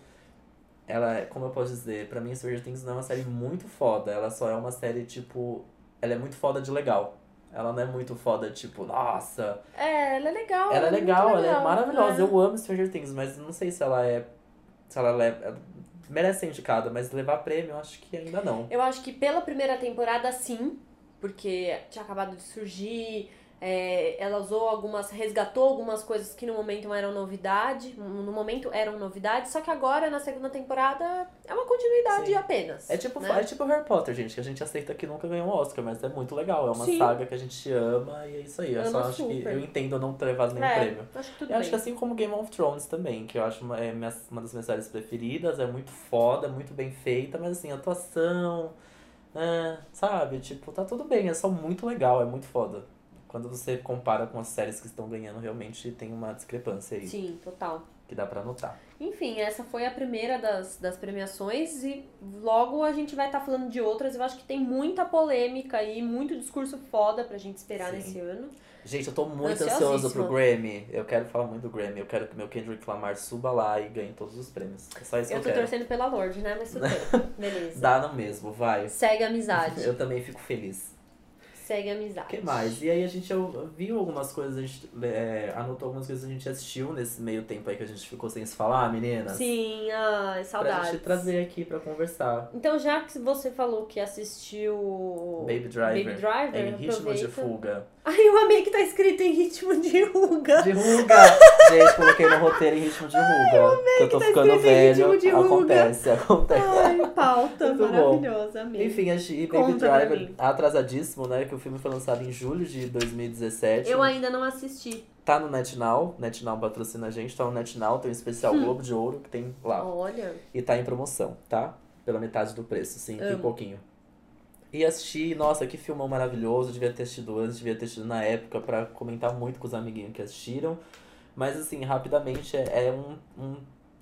Ela é, como eu posso dizer, pra mim Stranger Things não é uma série muito foda. Ela só é uma série, tipo. Ela é muito foda de legal. Ela não é muito foda, tipo, nossa.
É, ela é legal.
Ela é
muito
legal, ela é
legal,
maravilhosa.
é.
Eu amo Stranger Things, mas não sei se ela é. Se ela leva. Merece ser indicada, mas levar prêmio, eu acho que ainda não.
Eu acho que pela primeira temporada, sim, porque tinha acabado de surgir, é, ela usou algumas, resgatou algumas coisas que no momento eram novidade, no momento eram novidade, só que agora na segunda temporada é uma continuidade
Sim.
apenas.
É tipo,
né?
é tipo Harry Potter, gente, que a gente aceita que nunca ganhou um Oscar, mas é muito legal. É uma
Sim.
saga que a gente ama e é isso aí. Eu só
Ama
acho que
super.
eu entendo não ter levado nenhum
É,
prêmio.
Acho que tudo
Eu
bem.
acho que assim como Game of Thrones também, que eu acho uma, é minha- uma das minhas séries preferidas, é muito foda, muito bem feita, mas assim, atuação, é, sabe? Tipo, tá tudo bem, é só muito legal, é muito foda. Quando você compara com as séries que estão ganhando, realmente tem uma discrepância aí
Sim, total.
que dá pra notar.
Enfim, essa foi a primeira das, das premiações e logo a gente vai estar falando de outras. Eu acho que tem muita polêmica aí, muito discurso foda pra gente esperar
Sim.
nesse ano.
Gente, eu tô muito ansioso pro Grammy. Eu quero falar muito do Grammy. Eu quero que meu Kendrick Lamar suba lá e ganhe todos os prêmios. É só isso
Eu
que
tô
eu quero.
torcendo pela Lorde, né? Mas tudo bem. Beleza.
Dá no mesmo, vai.
Segue a amizade.
Eu também fico feliz.
Segue amizade.
O que mais? E aí a gente eu- viu algumas coisas, a gente é, anotou algumas coisas que a gente assistiu nesse meio tempo aí que a gente ficou sem se falar, meninas.
Sim, ai,
Pra
saudades.
gente trazer aqui pra conversar.
Então, já que você falou que assistiu
Baby Driver.
Baby Driver,
Em ritmo de fuga.
Ai, eu amei que tá escrito em ritmo de ruga.
De ruga! gente, coloquei no roteiro em ritmo de ruga. que eu tô
tá
ficando velho. Acontece, acontece.
Ai, pauta maravilhosa, amei.
Enfim, a Baby
Conta pra
Driver atrasadíssimo, né? Que o filme foi lançado em julho de 2017.
Eu ainda não assisti.
Tá no NetNow, NetNow patrocina a gente, tá no NetNow, tem um especial
Hum.
Globo de Ouro que tem lá.
Olha.
E tá em promoção, tá? Pela metade do preço, sim,
Amo.
pouquinho. E assisti, nossa, que filmão maravilhoso, devia ter assistido antes, devia ter assistido na época pra comentar muito com os amiguinhos que assistiram. Mas assim, rapidamente, é, é um, um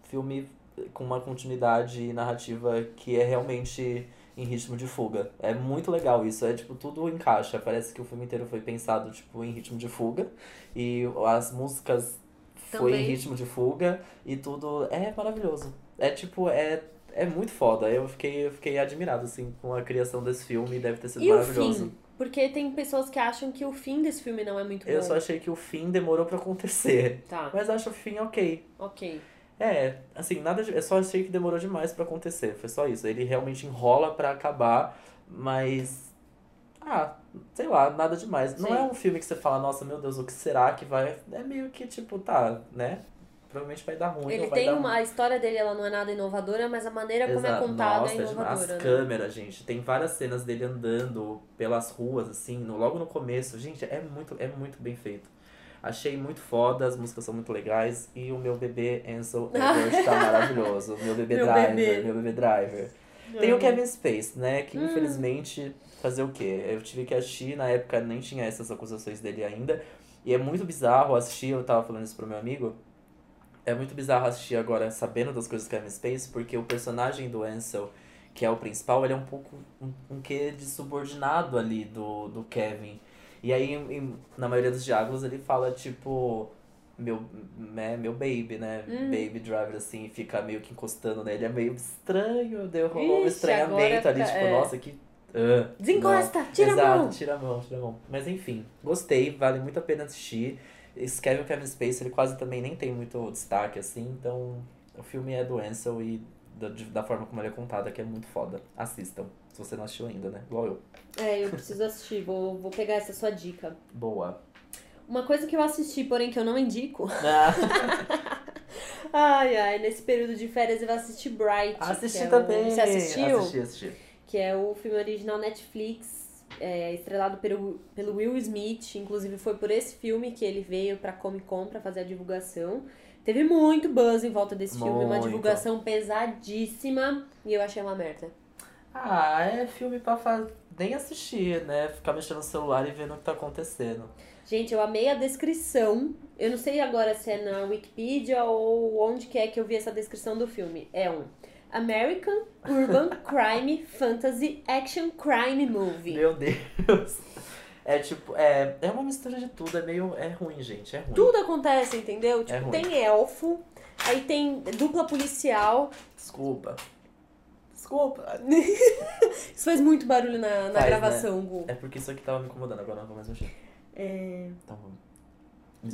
filme com uma continuidade narrativa que é realmente em ritmo de fuga. É muito legal isso, é tipo, tudo encaixa. Parece que o filme inteiro foi pensado, tipo, em ritmo de fuga. E as músicas foi em
Também.
ritmo de fuga e tudo é maravilhoso. É tipo, é, é muito foda. Eu fiquei, eu fiquei admirado, assim, com a criação desse filme. Deve ter sido
E o
maravilhoso.
fim? Porque tem pessoas que acham que o fim desse filme não é muito
Eu
bom.
só achei que o fim demorou pra acontecer.
Tá,
Mas acho o fim ok.
ok.
É, assim, nada de, eu só achei que demorou demais pra acontecer. Foi só isso. Ele realmente enrola pra acabar, mas. Ah, sei lá, nada demais. Não
Sim.
é um filme que você fala, nossa, meu Deus, o que será que vai. É meio que tipo, tá, né? Provavelmente vai dar ruim.
Ele tem uma. A história dele ela não é nada inovadora, mas a maneira como é
Exato.
contada
Nossa,
é inovadora.
As
né?
câmeras, gente. Tem várias cenas dele andando pelas ruas, assim, no, logo no começo. Gente, é muito, é muito bem feito. Achei muito foda, as músicas são muito legais. E o meu bebê Ansel Elgort tá maravilhoso. Meu bebê
Meu
driver,
bebê.
meu bebê driver. Tem o. Kevin Space, né? Que
Hum.
infelizmente, fazer o quê? Eu tive que assistir, na época nem tinha essas acusações dele ainda. E é muito bizarro assistir, eu tava falando isso pro meu amigo. É muito bizarro assistir agora sabendo das coisas do Kevin Space, porque o personagem do Ansel, que é o principal, ele é um pouco um, um quê de subordinado ali do, do Kevin. E aí, em- na maioria dos diálogos, ele fala tipo. Meu, né, meu baby, né?
Hum.
Baby driver, assim, fica meio que encostando nele. É meio estranho, deu rolou um estranhamento ali,
fica-
tipo,
é.
nossa, que. ah,
Desencosta,
não.
tira a
Exato,
mão.
tira a mão, tira a mão. Mas enfim, gostei, vale muito a pena assistir. Esse Kevin Kevin Space, ele quase também nem tem muito destaque, assim, então o filme é do Ansel e da, da forma como ele é contado, que é muito foda. Assistam, se você não assistiu ainda, né? Igual eu.
É, eu preciso assistir, vou, vou pegar essa sua dica.
Boa.
Uma coisa que eu assisti, porém que eu não indico.
Ah,
Ai, ai, nesse período de férias eu assisti Bright.
assisti
é o-
também.
Você assistiu?
Assisti, assisti.
Que é o filme original Netflix, é, estrelado pelo, pelo Will Smith. Inclusive foi por esse filme que ele veio pra Comic Con pra fazer a divulgação. Teve muito buzz em volta desse filme, uma
Muito.
divulgação pesadíssima. E eu achei uma merda.
Ah, é filme pra fa... nem assistir, né? Ficar mexendo no celular e vendo o que tá acontecendo.
Gente, eu amei a descrição. Eu não sei agora se é na Wikipedia ou onde que é que eu vi essa descrição do filme. É um American Urban Crime Fantasy Action Crime Movie.
Meu Deus. É tipo, é, é uma mistura de tudo, é meio. É ruim, gente, é ruim.
Tudo acontece, entendeu? Tipo,
ruim.
tem elfo, aí tem dupla policial.
Desculpa. Desculpa.
Isso faz muito barulho na, na
Faz,
gravação, Gu.
É porque isso aqui tava me incomodando, agora não vou mais mexer.
É,
Então vamos.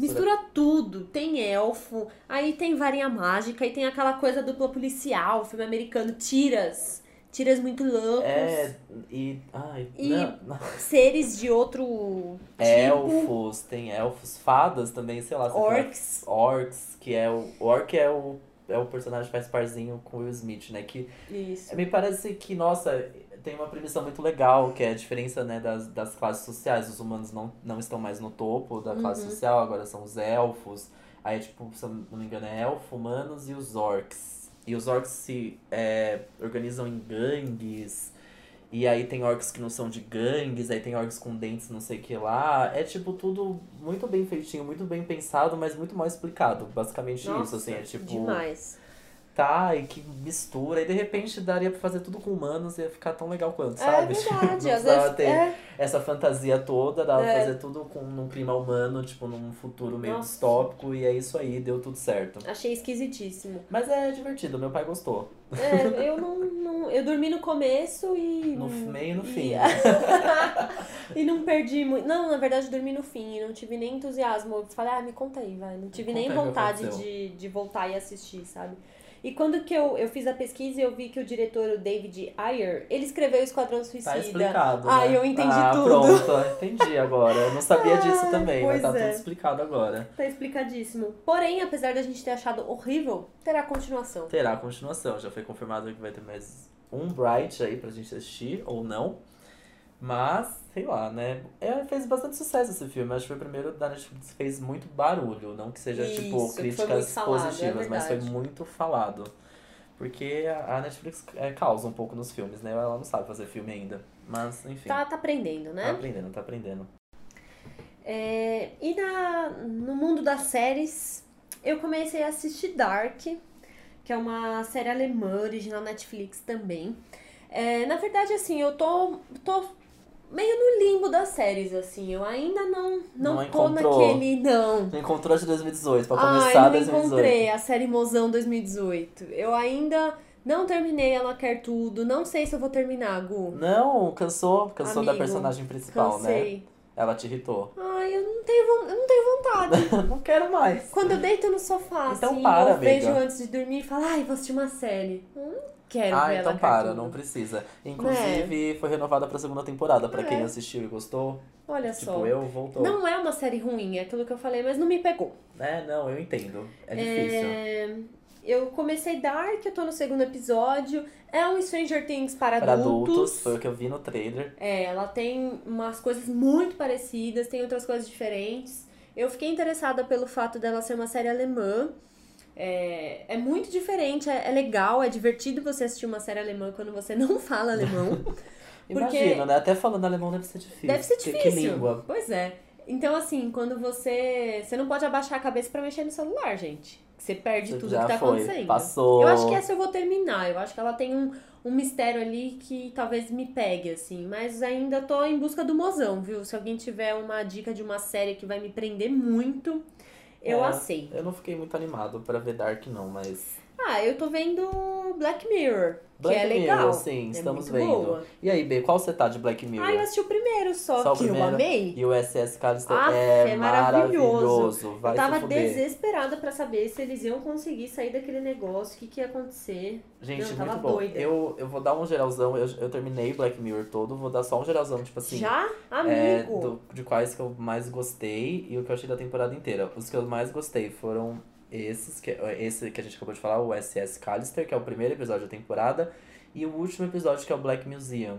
Mistura tudo. Tem elfo, aí tem varinha mágica, aí tem aquela coisa dupla policial, filme americano, tiras. Tiras muito loucos.
É, e. Ai,
E-
não, não.
Seres de outro tipo.
Elfos, tem elfos, fadas também, sei lá.
Orcs.
Orcs, que é o. o Orc é o, é o personagem que faz parzinho com o Will Smith, né? Que
Isso.
me parece que, nossa, tem uma premissa muito legal, que é a diferença né, das, das classes sociais. Os humanos não, não estão mais no topo da classe
Uhum.
social, agora são os elfos. Aí, tipo, se eu não me engano, é elfo, humanos e os orcs. E os orcs se é, organizam em gangues. E aí tem orcs que não são de gangues, aí tem orcs com dentes não sei o que lá. É tipo tudo muito bem feitinho, muito bem pensado, mas muito mal explicado. Basicamente isso,
Nossa,
assim, é tipo
Demais.
Tá e que mistura, e de repente daria pra fazer tudo com humanos e ia ficar tão legal quanto,
É
sabe?
verdade.
não
Às vezes.
ter
É,
essa fantasia toda, dava pra
É.
fazer tudo com num clima humano, tipo, num futuro meio
Nossa.
distópico, e é isso aí, deu tudo certo.
achei esquisitíssimo.
Mas é divertido, meu pai gostou.
É, eu não, não. Eu dormi no começo e.
No meio e no
e-
fim.
e não perdi muito. Não, na verdade, dormi no fim e não tive nem entusiasmo. Eu falei, ah, me conta aí, vai. Não tive nem vontade de, de voltar e assistir, sabe? E quando que eu, eu fiz a pesquisa, eu vi que o diretor, o David Ayer, ele escreveu Esquadrão Suicida.
Tá explicado.
Ah,
né?
eu entendi
ah,
tudo.
Pronto, entendi agora. Eu não sabia disso
Ai,
também, mas tá
é.
tudo explicado agora.
Tá explicadíssimo. Porém, apesar da gente ter achado horrível, terá continuação.
Terá continuação, já foi confirmado que vai ter mais um Bright aí pra gente assistir, ou não. Mas, sei lá, né? É, fez bastante sucesso esse filme. Acho que foi o primeiro da Netflix que fez muito barulho. Não que seja,
Isso,
tipo,
que foi
críticas
falado, é
positivas, mas foi muito falado. Porque a Netflix é, causa um pouco nos filmes, né? Ela não sabe fazer filme ainda. Mas, enfim.
Tá, tá aprendendo,
Tá
né?
aprendendo, tá aprendendo.
É, e na, no mundo das séries, eu comecei a assistir Dark, que é uma série alemã, original Netflix também. É, na verdade, assim, eu tô, tô meio no limbo das séries, assim. Eu ainda não, não,
Não
tô naquele. Não.
Não encontrou de 2018, pra
Ai,
começar
não
2018.
encontrei a série Mozão 2018. Eu ainda não terminei Ela Quer Tudo. Não sei se eu vou terminar, Gu.
Não, cansou. Cansou da
Amigo,
personagem principal, né?
Cansei.
Ela te irritou.
Ai, eu não tenho, eu não tenho vontade.
não quero mais.
Quando eu deito no sofá,
Então
assim,
para,
eu
amiga.
vejo antes de dormir e falo, ai, vou assistir uma série. Eu não quero
Ah, então para, não precisa. Inclusive, foi renovada pra segunda temporada. Pra quem
É.
assistiu e gostou,
Olha
tipo,
só.
eu, voltou.
Não é uma série ruim, é aquilo que eu falei, mas não me pegou.
É, não, eu entendo. É difícil.
É, Eu comecei Dark, eu tô no segundo episódio. É um Stranger Things para,
Para
adultos.
adultos, foi o que eu vi no trailer.
É, ela tem umas coisas muito parecidas, tem outras coisas diferentes. Eu fiquei interessada pelo fato dela ser uma série alemã. É, é muito diferente, é, é legal, é divertido você assistir uma série alemã quando você não fala alemão.
Imagina, né? Até falando alemão deve ser difícil.
Deve ser
Que-
difícil.
Que língua.
Pois é. Então, assim, quando você. Você não pode abaixar a cabeça pra mexer no celular, gente. Você perde tudo
já
que tá
foi,
acontecendo.
passou.
Eu acho que essa eu vou terminar. Eu acho que ela tem um, um mistério ali que talvez me pegue, assim. Mas ainda tô em busca do mozão, viu? Se alguém tiver uma dica de uma série que vai me prender muito, eu
É,
aceito.
Eu não fiquei muito animado pra ver Dark, não, mas.
Ah, eu tô vendo Black Mirror,
Black
que é
Mirror,
legal.
sim,
É
estamos vendo.
boa.
E aí, B, qual você tá de Black Mirror?
Ah, eu assisti o primeiro só,
Só
que eu
primeiro.
amei.
E o SS Callister
Aff,
é,
é maravilhoso.
maravilhoso.
Eu tava desesperada pra saber se eles iam conseguir sair daquele negócio, o que, que ia acontecer.
Gente,
Não,
muito bom.
doida.
Eu, eu vou dar um geralzão, eu, eu terminei Black Mirror todo, vou dar só um geralzão, tipo assim.
Já?
é,
Amigo!
do- de quais que eu mais gostei e o que eu achei da temporada inteira. Os que eu mais gostei foram esses, que, esse que a gente acabou de falar, o SS Callister, que é o primeiro episódio da temporada, e o último episódio, que é o Black Museum.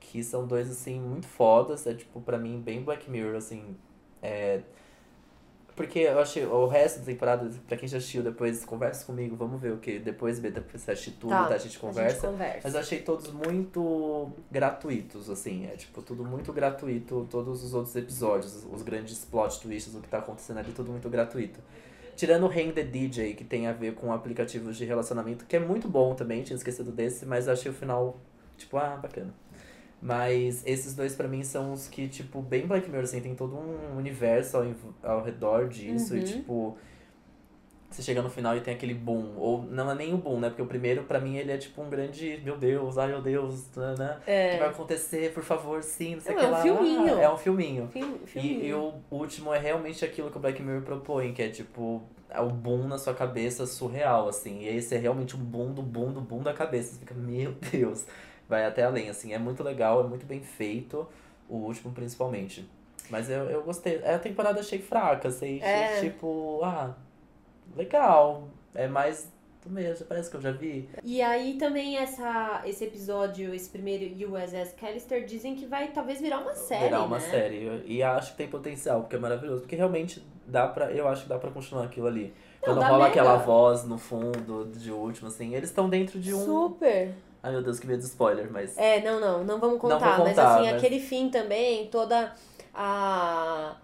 Que são dois, assim, muito fodas. É, tipo, pra mim, bem Black Mirror, assim. É, Porque eu achei o resto da temporada, pra quem já assistiu depois, conversa comigo, vamos ver o que. Depois, depois você assiste tudo,
Tá,
tá, a gente conversa.
A gente conversa.
Mas eu achei todos muito gratuitos, assim. É tipo, tudo muito gratuito, todos os outros episódios, os grandes plot twists, o que tá acontecendo ali, tudo muito gratuito. Tirando o Hang the DJ, que tem a ver com aplicativos de relacionamento, que é muito bom também, tinha esquecido desse, mas achei o final, tipo, ah, bacana. Mas esses dois pra mim são os que, tipo, bem Black Mirror, assim, tem todo um universo ao, ao redor disso
Uhum.
e, tipo, você chega no final e tem aquele boom. Ou não é nem o boom, né? Porque o primeiro, pra mim, ele é tipo um grande, meu Deus, ai meu Deus, né? né? O que vai
É.
acontecer, por favor, sim, não sei o que
é um
lá.
filminho.
É um filminho.
Filme,
E,
filme.
e o último é realmente aquilo que o Black Mirror propõe, que é tipo, é o boom na sua cabeça surreal, assim. E esse é realmente um boom do boom do boom da cabeça. Você fica, meu Deus, vai até além, assim. É muito legal, é muito bem feito, o último principalmente. Mas eu, eu gostei. A temporada achei fraca, assim,
É.
tipo, ah, legal. É mais do mesmo, parece que eu já vi.
E aí também essa, esse episódio, esse primeiro USS Callister, dizem que vai talvez virar uma série,
virar uma
né?
série. E acho que tem potencial, porque é maravilhoso. Porque realmente dá pra. Eu acho que dá pra continuar aquilo ali.
Não,
Quando rola
mega.
aquela voz no fundo de último, assim, eles estão dentro de um.
Super.
Ai meu Deus, que medo de spoiler, mas.
É, não, não, não vamos contar.
Não vou
mas
contar,
assim,
mas-
aquele fim também, toda a,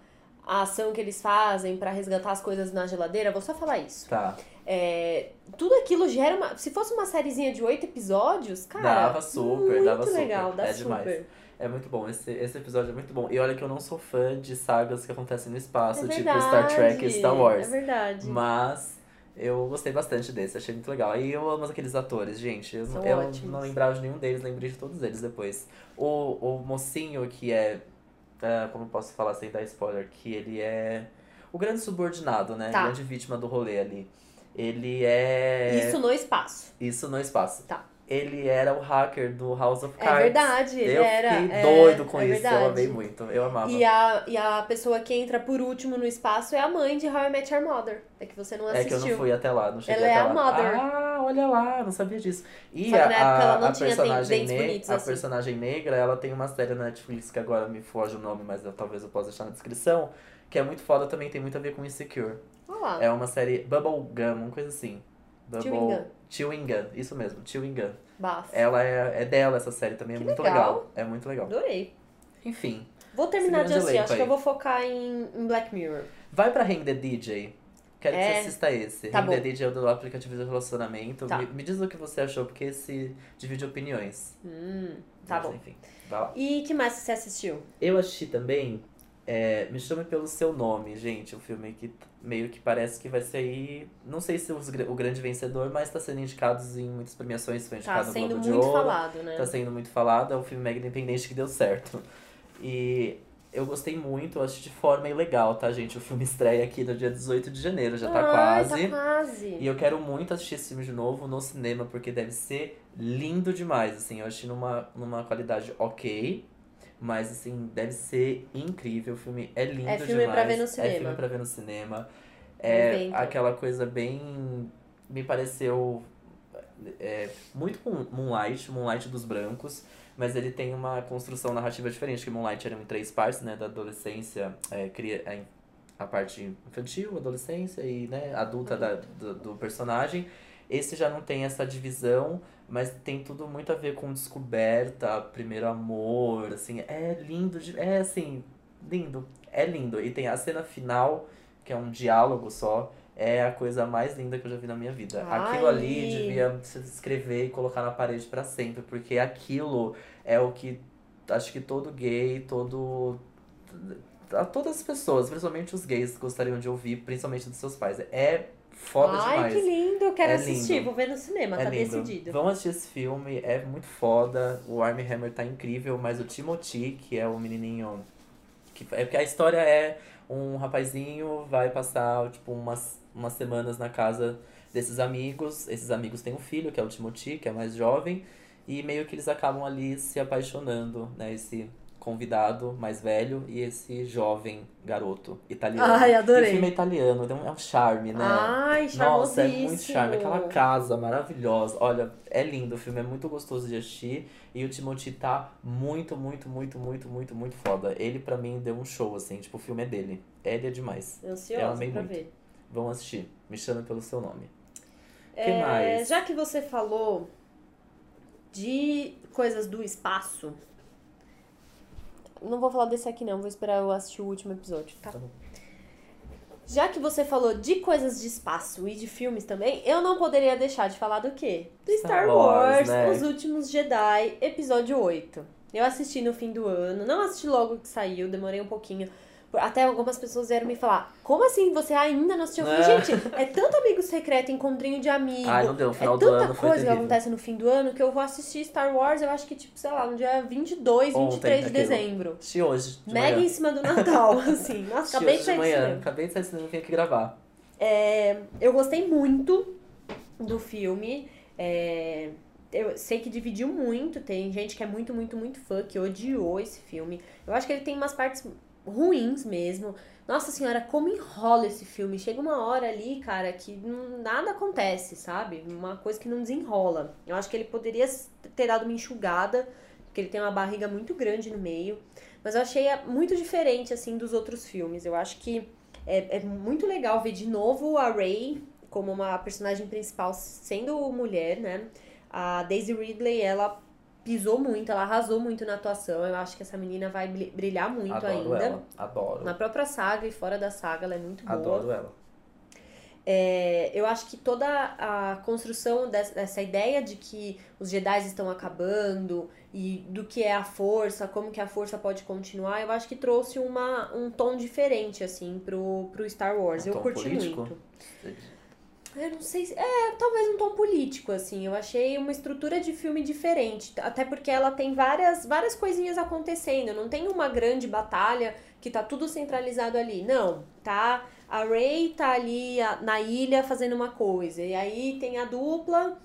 a ação que eles fazem pra resgatar as coisas na geladeira, vou só falar isso.
Tá.
É, tudo aquilo gera uma. Se fosse uma sériezinha de oito episódios, cara.
Dava super,
muito
dava super.
legal, dá
É
super.
demais. É muito bom, esse, esse episódio é muito bom. E olha que eu não sou fã de sagas que acontecem no espaço,
É
tipo Star Trek e Star Wars.
É verdade.
Mas eu gostei bastante desse, achei muito legal. E eu amo aqueles atores, gente. Eu, eu não lembrava de nenhum deles, lembrei de todos eles depois. O, o mocinho que é. Ah, como eu posso falar sem dar spoiler? Que ele é o grande subordinado, né?
Tá.
Grande vítima do rolê ali. Ele é.
Isso no espaço.
Isso no espaço.
Tá.
Ele era o hacker do House of
É
Cards.
verdade, ele
eu
era.
fiquei
é,
doido com
é
isso,
verdade.
eu amei muito. Eu amava.
E a, e a pessoa que entra por último no espaço é a mãe de How I Met Your Mother. É que você não
É
assistiu.
que eu não fui até lá, não cheguei
Ela é
até
a
lá.
Mother.
Ah, olha lá, não sabia disso. E
Só
a,
na época ela não
a
tinha
personagem,
dentes
ne-
bonitos
a
assim.
personagem negra, ela tem uma série na Netflix que agora me foge o nome, mas eu, talvez eu possa deixar na descrição, que é muito foda também, tem muito a ver com Insecure.
Olha lá.
É uma série Bubble Gum, uma coisa assim. Bubble...
Chewing
Gun, isso mesmo, Chewing Gun.
Bafo.
Ela é, é dela essa série também, é
Que
muito
legal.
legal. É muito legal.
Adorei.
Enfim,
Vou terminar de assistir. Acho que
aí.
eu vou focar em, em Black Mirror.
vai pra Hang the DJ. Quero que
É.
você assista esse.
Tá
Hang the
bom.
DJ é o do aplicativo de relacionamento.
Tá.
Me, me diz o que você achou, porque esse divide opiniões.
Hum, tá
Mas,
bom.
Enfim, vai lá.
E que mais você assistiu?
Eu assisti também é, Me Chame Pelo Seu Nome, gente. Um filme que meio que parece que vai sair... Não sei se os o grande vencedor, mas tá sendo indicado em muitas premiações. Foi
Tá
indicado no
sendo
Globo de
muito
Ouro.
falado, né?
Tá sendo muito falado. É um filme mega independente que deu certo. E... Eu gostei muito, eu acho de forma ilegal, tá, gente? O filme estreia aqui no dia 18 de janeiro, já tá
Ai,
quase.
Tá quase.
E eu quero muito assistir esse filme de novo no cinema, porque deve ser lindo demais, assim. Eu achei numa, numa qualidade ok, mas, assim, deve ser incrível. O filme é lindo
É filme
demais.
pra ver no
É
cinema.
filme pra ver no cinema. É aquela coisa bem... Me pareceu é, muito com Moonlight, Moonlight dos brancos. Mas ele tem uma construção narrativa diferente, que Moonlight era em três partes, né? Da adolescência, é, cria, é, a parte infantil, adolescência e né, adulta da, do, do personagem. Esse já não tem essa divisão, mas tem tudo muito a ver com descoberta, primeiro amor, assim, é lindo, de- é assim, lindo, é lindo. E tem a cena final, que é um diálogo só, é a coisa mais linda que eu já vi na minha vida. Aquilo
Ai.
ali devia se escrever e colocar na parede pra sempre, porque aquilo é o que acho que todo gay, todo a todas as pessoas, principalmente os gays, gostariam de ouvir, principalmente dos seus pais. É foda
Ai,
demais.
que lindo. Quero
É
assistir.
lindo.
Vou ver no cinema.
É
tá
lindo.
decidido.
Vamos assistir esse filme, é muito foda. O Armie Hammer tá incrível, mas o Timothy, que é o menininho. Que, é porque a história é um rapazinho vai passar, tipo, umas, umas semanas na casa desses amigos. Esses amigos têm um filho, que é o Timothy, que é mais jovem. E meio que eles acabam ali se apaixonando, né? Esse convidado mais velho e esse jovem garoto italiano.
Ai,
E o
adorei.
filme é italiano, é um- é um charme, né?
Ai,
Nossa, é muito charme. Aquela casa maravilhosa. Olha, é lindo. O filme é muito gostoso de assistir. E o Timothy tá muito, muito, muito, muito, muito, muito foda. Ele, pra mim, deu um show, assim. Tipo, o filme é dele. Ele é demais. Eu
Ansiosa
amei
pra
muito.
ver.
Vão assistir. Me chame pelo seu nome. Que
É,
mais?
Já que você falou de coisas do espaço. Não vou falar desse aqui não, vou esperar eu assistir o último episódio, tá?
Tá bom.
Já que você falou de coisas de espaço e de filmes também, eu não poderia deixar de falar do quê? Do Star,
Star
Wars,
Wars, né?
Os Últimos Jedi, episódio 8. Eu assisti no fim do ano, não assisti logo que saiu, demorei um pouquinho. Até algumas pessoas vieram me falar, como assim você ainda não assistiu?
É.
gente, é tanto amigo secreto, encontrinho de amigo.
Ai, não deu. O final
é
do
tanta
ano
coisa que acontece no fim do ano que eu vou assistir Star Wars, eu acho que, tipo, sei lá, no dia 22,
Ontem,
23 de
aquilo.
dezembro.
Assisti hoje. De
Mega
manhã.
em cima do Natal, assim. Nossa, acabei de
de manhã. Acabei de sair do cinema e vim aqui gravar.
É, eu gostei muito do filme. É, eu sei que dividiu muito. Tem gente que é muito, muito, muito fã, que odiou esse filme. Eu acho que ele tem umas partes ruins mesmo. Nossa senhora, como enrola esse filme. Chega uma hora ali, cara, que nada acontece, sabe? Uma coisa que não desenrola. Eu acho que ele poderia ter dado uma enxugada, porque ele tem uma barriga muito grande no meio. Mas eu achei muito diferente, assim, dos outros filmes. Eu acho que é, é muito legal ver de novo a Rey como uma personagem principal sendo mulher, né? A Daisy Ridley, ela pisou muito, ela arrasou muito na atuação. Eu acho que essa menina vai bri- brilhar muito
Adoro
ainda.
ela. Adoro.
Na própria saga e fora da saga, ela é muito boa.
Adoro ela.
É, eu acho que toda a construção dessa, ideia de que os Jedi estão acabando e do que é a força, como que a força pode continuar, eu acho que trouxe uma, um tom diferente, assim, pro, pro Star Wars.
Um
eu curti
político?
muito. Eu não sei se. É, talvez um tom político, assim. Eu achei uma estrutura de filme diferente. Até porque ela tem várias, várias coisinhas acontecendo. Não tem uma grande batalha que tá tudo centralizado ali. Não. Tá. A Rey tá ali na ilha fazendo uma coisa. E aí tem a dupla,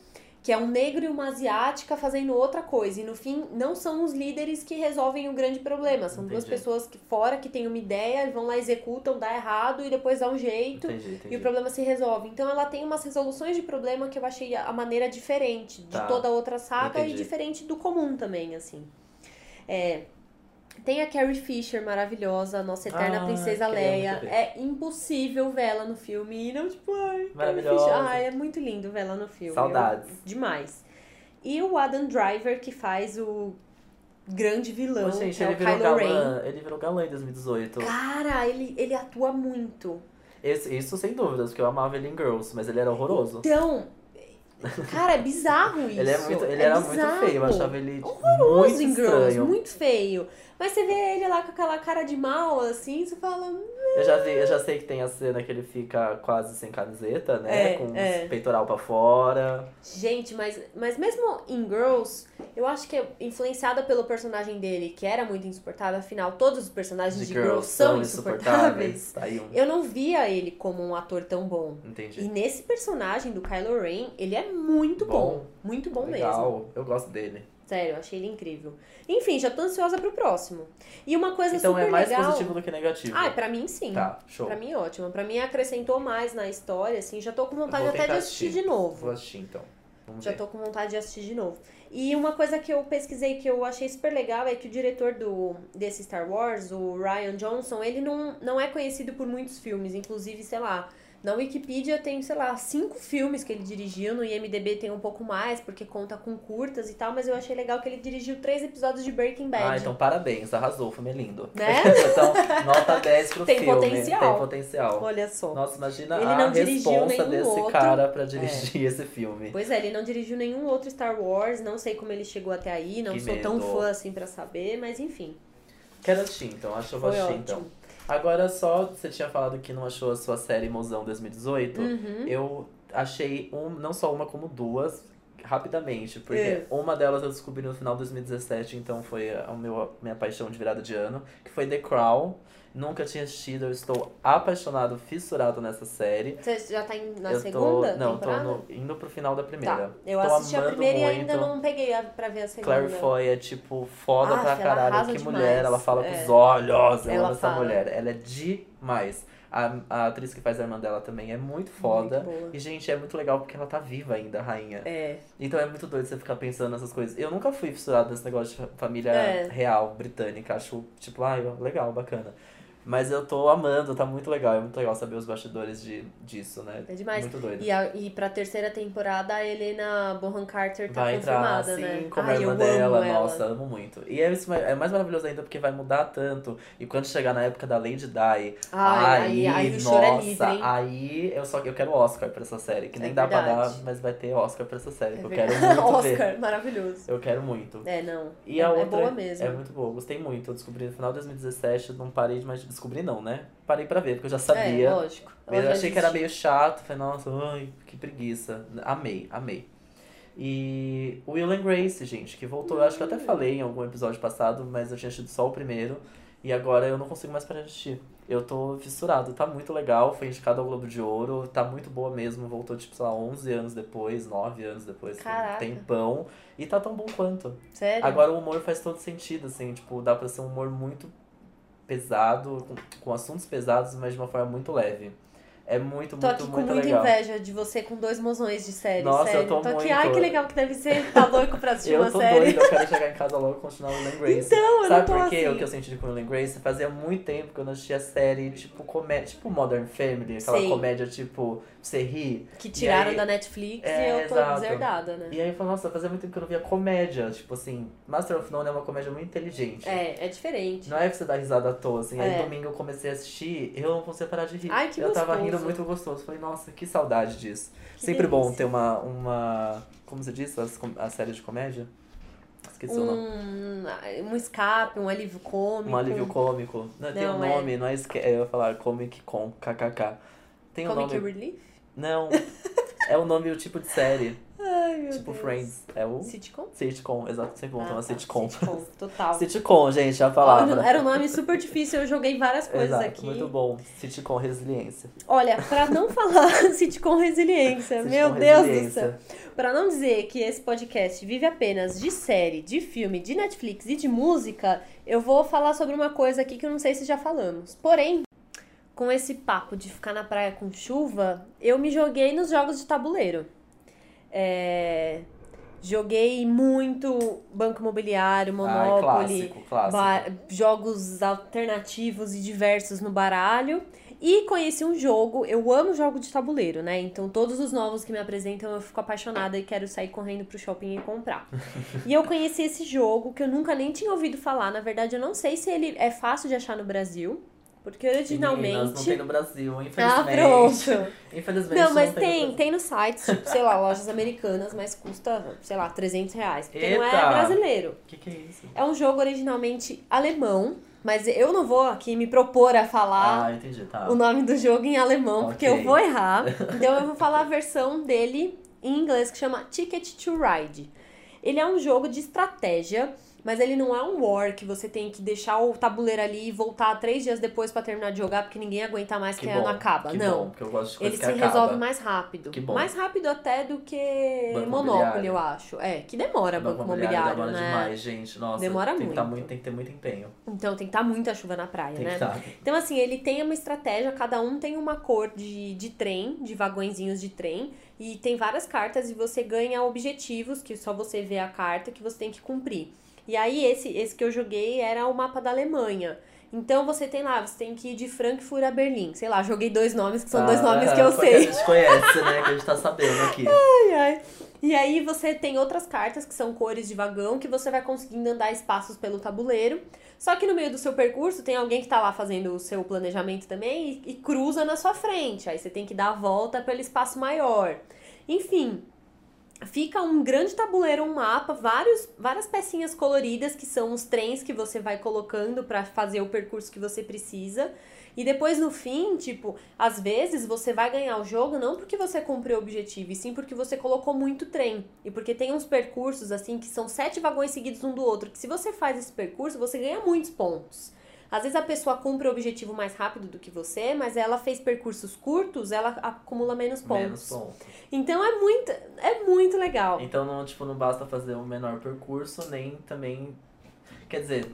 que é um negro e uma asiática fazendo outra coisa. E no fim, não são os líderes que resolvem o grande problema. São duas
Entendi.
pessoas que fora que têm uma ideia, vão lá, executam, dá errado e depois dá um jeito
Entendi, entendi.
e o problema se resolve. Então ela tem umas resoluções de problema que eu achei a maneira diferente de
Tá.
toda outra saga e diferente do comum também, assim. É, tem a Carrie Fisher maravilhosa, a nossa eterna
Ah,
princesa Leia. É impossível vê-la no filme e não, tipo, ai, Carrie. Fisher. Ai, é muito lindo vê-la no filme.
Saudades.
Eu- demais. E o Adam Driver, que faz o grande vilão,
Ô, gente,
que é
ele
o
virou
Kylo Ren.
galã. Ele virou galã em 2018.
Cara, ele, ele atua muito.
Esse- isso sem dúvidas, porque eu amava ele em Girls, mas ele era horroroso.
Então, cara, é bizarro isso.
Ele, é muito, ele
É
era
bizarro.
muito feio, eu achava ele
Horroroso
muito
em Girls,
estranho.
muito feio. Mas você vê ele lá com aquela cara de mal, assim, você fala. "Hum,
Eu já, vi, eu já sei que tem a cena que ele fica quase sem camiseta, né?
É,
com
é.
peitoral pra fora.
Gente, mas, mas mesmo em Girls, eu acho que é influenciada pelo personagem dele, que era muito insuportável, afinal, todos os personagens de, Girls são insuportáveis.
Tá aí um.
Eu não via ele como um ator tão bom. E
Entendi.
nesse personagem do Kylo Ren, ele é muito bom.
Bom.
Muito bom mesmo.
Legal, eu gosto dele.
Sério, achei ele incrível. Enfim, já tô ansiosa pro próximo. E uma coisa
Então
super
é mais
legal.
positivo do que negativo.
Ah, pra mim sim.
Tá, show.
Pra mim ótimo. Pra mim acrescentou mais na história, assim. Já tô com vontade até de assistir
assistir.
de novo.
Vou assistir então. Vamos
Já
ver.
tô com vontade de assistir de novo. E uma coisa que eu pesquisei que eu achei super legal é que o diretor do, desse Star Wars, o Ryan Johnson, ele não, não é conhecido por muitos filmes. Inclusive, sei lá, na Wikipedia tem, sei lá, cinco filmes que ele dirigiu, no IMDB tem um pouco mais, porque conta com curtas e tal, mas eu achei legal que ele dirigiu três episódios de Breaking Bad.
Ah, então parabéns, arrasou, o filme é lindo.
Né?
então, nota 10 pro
Tem
filme.
potencial.
Tem potencial.
Olha só.
Nossa, imagina
Ele
a responsa desse
outro.
cara pra dirigir esse filme.
Pois é, ele não dirigiu nenhum outro Star Wars, não sei como ele chegou até aí, não
Que
sou tão
medo.
fã assim pra saber, mas enfim.
Quero assistir, então. Acho que eu vou assistir,
ótimo.
então. Agora, só, você tinha falado que não achou a sua série Mozão 2018.
Uhum.
Eu achei um, não só uma, como duas rapidamente, porque
É.
uma delas eu descobri no final de 2017, então foi a meu, minha paixão de virada de ano, que foi The Crown. Nunca tinha assistido, eu estou apaixonado, fissurado nessa série.
Você já tá na
eu
segunda
tô, não,
temporada?
tô no- indo pro final da primeira.
Tá, eu
tô
assisti a primeira e
muito.
ainda não peguei a, pra ver a segunda.
Claire Foy é tipo foda
Ah,
pra caralho. Que
demais.
mulher, ela fala com
É.
os olhos. Eu
Ela
amo essa
fala.
mulher. Ela é demais. A, a atriz que faz a irmã dela também é muito foda.
Muito
e, gente, é muito legal porque ela tá viva ainda, a rainha.
É,
Então é muito doido você ficar pensando nessas coisas. Eu nunca fui fissurado nesse negócio de fa- família
É.
real, britânica. Acho, tipo, ai, legal, bacana. Mas eu tô amando, tá muito legal. É muito legal saber os bastidores de, disso, né?
é demais.
Muito doido.
E, a, e pra terceira temporada, a Helena Bonham Carter tá
Vai entrar,
confirmada,
sim,
né?
como
Ai,
a irmã
eu
dela.
amo ela.
Nossa, amo muito. E é, isso, é mais maravilhoso ainda porque vai mudar tanto. E quando chegar na época da Lady Di,
Ai,
aí,
aí, aí o
nossa,
é livre,
aí eu só eu quero Oscar pra essa série. Que
É
nem dá pra dar, mas vai ter Oscar pra essa série.
É
que eu quero muito ver.
Oscar, maravilhoso.
Eu quero muito.
É, não.
E
é,
a
é
outra
boa mesmo.
é muito boa, gostei muito. Eu descobri no final de 2017, não parei de mais. Descobri não, né? Parei pra ver, porque eu já sabia.
É, lógico.
Mas eu achei que era meio chato, falei, nossa, ai, que preguiça. Amei, amei. E o Will and Grace, gente, que voltou, eu acho que eu até falei em algum episódio passado, mas eu tinha assistido só o primeiro. E agora eu não consigo mais parar de assistir. Eu tô fissurado, tá muito legal, foi indicado ao Globo de Ouro, tá muito boa mesmo, voltou tipo, sei lá, 11 anos depois, 9 anos depois,
Caraca.
tem tempão. E tá tão bom quanto.
Sério?
Agora o humor faz todo sentido, assim, tipo, dá pra ser um humor muito pesado, com, com assuntos pesados, mas de uma forma muito leve. É muito,
Tô
muito,
aqui com
muito
muita
legal.
inveja de você com dois mozões de série,
Nossa, eu
sério.
tô
aqui,
muito.
ai que legal que deve ser, tá louco pra assistir
Eu
uma
tô
série.
doida, eu quero chegar em casa logo e continuar o and Grace.
Então, eu
Sabe
não tô
por quê?
assim.
O que eu senti com o and Grace? Fazia muito tempo que eu não assistia série tipo comédia, tipo Modern Family, aquela
Sei.
comédia tipo, você ri.
Que tiraram
aí-
da Netflix
É,
e eu tô
exato.
deserdada, né?
E aí eu falei, nossa, fazia muito tempo que eu não via comédia. Tipo assim, Master of None é uma comédia muito inteligente.
É, é diferente.
Não é pra você dar risada à toa, assim. Aí
É.
domingo eu comecei a assistir, eu não conseguia parar de rir.
Ai, que
eu tava
gostoso.
rindo muito gostoso. Falei, nossa, que saudade disso.
Que
Sempre bom
delícia.
ter uma, uma. Como você disse? As A, série de comédia? Esqueci o nome.
Um, um escape, um alívio cômico.
Um alívio cômico. Não, tem um
Não, é.
nome, não é esque... Eu ia falar Comic Con, kkk. Tem um
Comic
nome.
Relief?
Não. é o nome do tipo de série.
Ai, meu
tipo
Deus.
Friends. É o
Sitcom?
sitcom, exato. Sempre bom
Ah,
uma
tá,
sitcom.
Sitcom, total.
Sitcom, gente, a palavra.
Era um nome super difícil, eu joguei várias coisas
Exato,
aqui.
muito bom. Sitcom resiliência.
Olha, pra não falar sitcom resiliência,
Sitcom
meu Deus do céu. Pra não dizer que esse podcast vive apenas de série, de filme, de Netflix e de música, eu vou falar sobre uma coisa aqui que eu não sei se já falamos. Porém, com esse papo de ficar na praia com chuva, eu me joguei nos jogos de tabuleiro. É, Joguei muito Banco Imobiliário, Monopoly,
clássico, clássico.
ba- jogos alternativos e diversos no baralho. E conheci um jogo, eu amo jogo de tabuleiro, né? Então todos os novos que me apresentam eu fico apaixonada e quero sair correndo pro shopping e comprar. e eu conheci esse jogo que eu nunca nem tinha ouvido falar. Na verdade, eu não sei se ele é fácil de achar no Brasil. Porque
Meninas, não
originalmente.
tem no Brasil,
Ah,
infelizmente.
pronto.
Infelizmente
Não, mas
no
tem,
Brasil.
tem no site, tipo, sei lá, lojas americanas, mas custa, sei lá, 300 reais. Porque não é
Eita!
brasileiro.
O que, que é isso?
É um jogo originalmente alemão, mas eu não vou aqui me propor a falar
Ah, entendi, tá.
o nome do jogo em alemão, porque
Ok.
eu vou errar. Então eu vou falar a versão dele em inglês, que chama Ticket to Ride. Ele é um jogo de estratégia, mas ele não é um war que você tem que deixar o tabuleiro ali e voltar três dias depois pra terminar de jogar, porque ninguém aguenta mais que,
Que bom,
acaba.
que
não.
bom, porque eu gosto de
Ele se
acaba.
resolve mais rápido.
Que bom.
Mais rápido até do que
Banco
Monopoly, eu acho. É, que demora
Banco
banco imobiliário,
demora
né?
demais, gente. Nossa,
Demora
tem Que tá
muito.
muito. Tem que ter muito empenho.
Então tem que estar muita chuva na praia,
Tem
né?
que estar.
Então, assim, ele tem uma estratégia, cada um tem uma cor de, de trem, de vagõezinhos de trem, e tem várias cartas e você ganha objetivos, que só você vê a carta, que você tem que cumprir. E aí, esse, esse que eu joguei era o mapa da Alemanha. Então você tem lá, você tem que ir de Frankfurt a Berlim. Sei lá, joguei dois nomes, que são dois
Ah,
nomes que eu sei.
a gente conhece, né? Que a gente tá sabendo aqui.
Ai, ai. E aí você tem outras cartas que são cores de vagão que você vai conseguindo andar espaços pelo tabuleiro. Só que no meio do seu percurso tem alguém que tá lá fazendo o seu planejamento também e, e cruza na sua frente. Aí você tem que dar a volta pelo espaço maior. Enfim, Fica um grande tabuleiro, um mapa, vários, várias pecinhas coloridas que são os trens que você vai colocando pra fazer o percurso que você precisa. E depois no fim, tipo, às vezes você vai ganhar o jogo não porque você cumpriu o objetivo, e sim porque você colocou muito trem. E porque tem uns percursos assim que são sete vagões seguidos um do outro, que se você faz esse percurso, você ganha muitos pontos. Às vezes a pessoa cumpre o objetivo mais rápido do que você, mas ela fez percursos curtos, ela acumula menos pontos.
Menos ponto.
Então é muito, é muito legal.
Então não, tipo, não basta fazer um menor percurso, nem também. Quer dizer,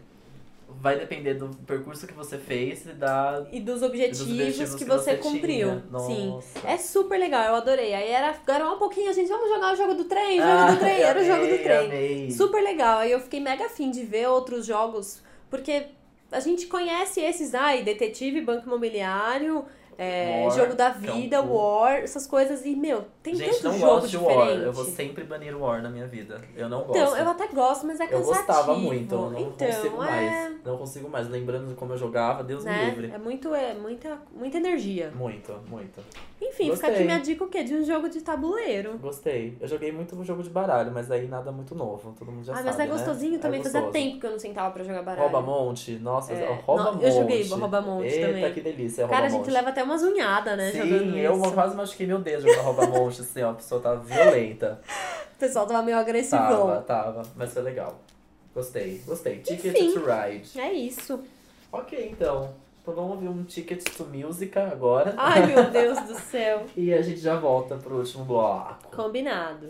vai depender do percurso que você fez e da.
E dos
dos
objetivos,
objetivos
que, você, cumpriu.
tinha.
Sim. É super legal, eu adorei. Aí era agora um pouquinho, a gente, vamos jogar o jogo do trem, jogo
Ah,
do trem, era o jogo do
amei,
trem.
amei.
Super legal. Aí eu fiquei mega afim de ver outros jogos, porque a gente conhece esses aí, Detetive, Banco Imobiliário, é,
War,
Jogo da Vida. War, essas coisas. E, meu, tem
Gente, não gosto de
diferente.
War. Eu vou sempre banir War na minha vida. Eu não gosto.
Então, eu até gosto, mas é
Eu
cansativo.
gostava muito, eu não
então,
consigo
é...
mais. Não consigo mais. Lembrando de como eu jogava, Deus me
Né?
livre.
É muito, é muita, muita energia.
Muito, muito.
Enfim, fica
Gostei.
aqui minha dica o quê? De um jogo de tabuleiro.
Gostei. Eu joguei muito o jogo de baralho, mas aí nada muito novo. Todo mundo já
ah,
sabe.
mas é
né?
gostosinho também.
É
Fazia tempo que eu não sentava pra jogar baralho.
Rouba Monte, nossa,
É.
rouba Monte.
eu joguei Rouba Monte
Eita,
também.
que delícia,
Cara, a gente leva até umas unhadas, né? jogando
Sim, eu
isso.
quase machuquei meu dedo jogando rouba Monte, assim, ó. A pessoa tava violenta.
O pessoal tava meio agressivão.
Tava, tava. Mas foi legal. Gostei, gostei. Ticket
Enfim.
to Ride.
É isso.
Ok, então. Então vamos ouvir um Ticket to Musica agora.
Ai, meu Deus do céu.
E a gente já volta pro último bloco.
Combinado.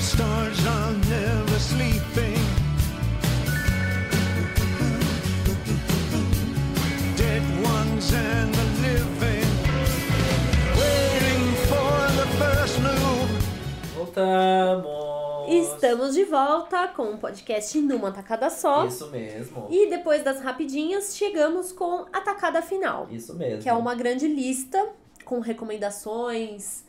Stars are never sleeping.
Voltamos!
Estamos de volta com o podcast numa tacada só.
Isso mesmo.
E depois das rapidinhas, chegamos com a tacada final.
Isso mesmo.
que é uma grande lista com recomendações,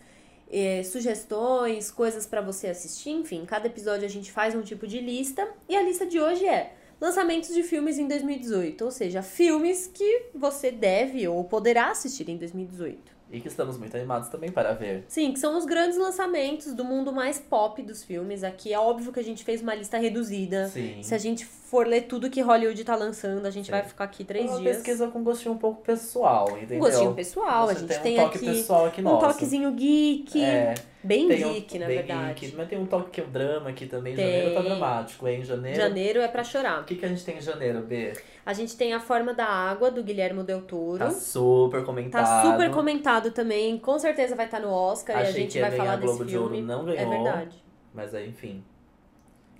eh, sugestões, coisas pra você assistir, enfim, cada episódio a gente faz um tipo de lista e a lista de hoje é lançamentos de filmes em 2018, ou seja, filmes que você deve ou poderá assistir em 2018.
E que estamos muito animados também para ver.
Sim, que são os grandes lançamentos do mundo mais pop dos filmes. Aqui é óbvio que a gente fez uma lista reduzida.
Sim.
Se a gente for ler tudo que Hollywood tá lançando, a gente
Sim.
vai ficar aqui três
uma
dias.
pesquisa com gostinho um pouco pessoal, entendeu?
Um gostinho pessoal,
Você
a gente
tem,
tem,
um toque
aqui
pessoal aqui
um
nosso.
toquezinho geek,
É,
bem
tem um-
geek, na
bem
verdade.
geek, mas tem um toque que é o drama aqui também.
Tem.
Janeiro tá dramático, hein? Janeiro.
Janeiro é pra chorar.
O que, que a gente tem em janeiro, B?
A gente tem A Forma da Água, do Guilhermo Del Toro.
Tá super
Tá
comentado.
super comentado também, com certeza vai estar no Oscar e a
Achei
gente vai falar desse
Globo de
filme.
Ouro, não
É
ganhou.
verdade.
Mas aí, enfim.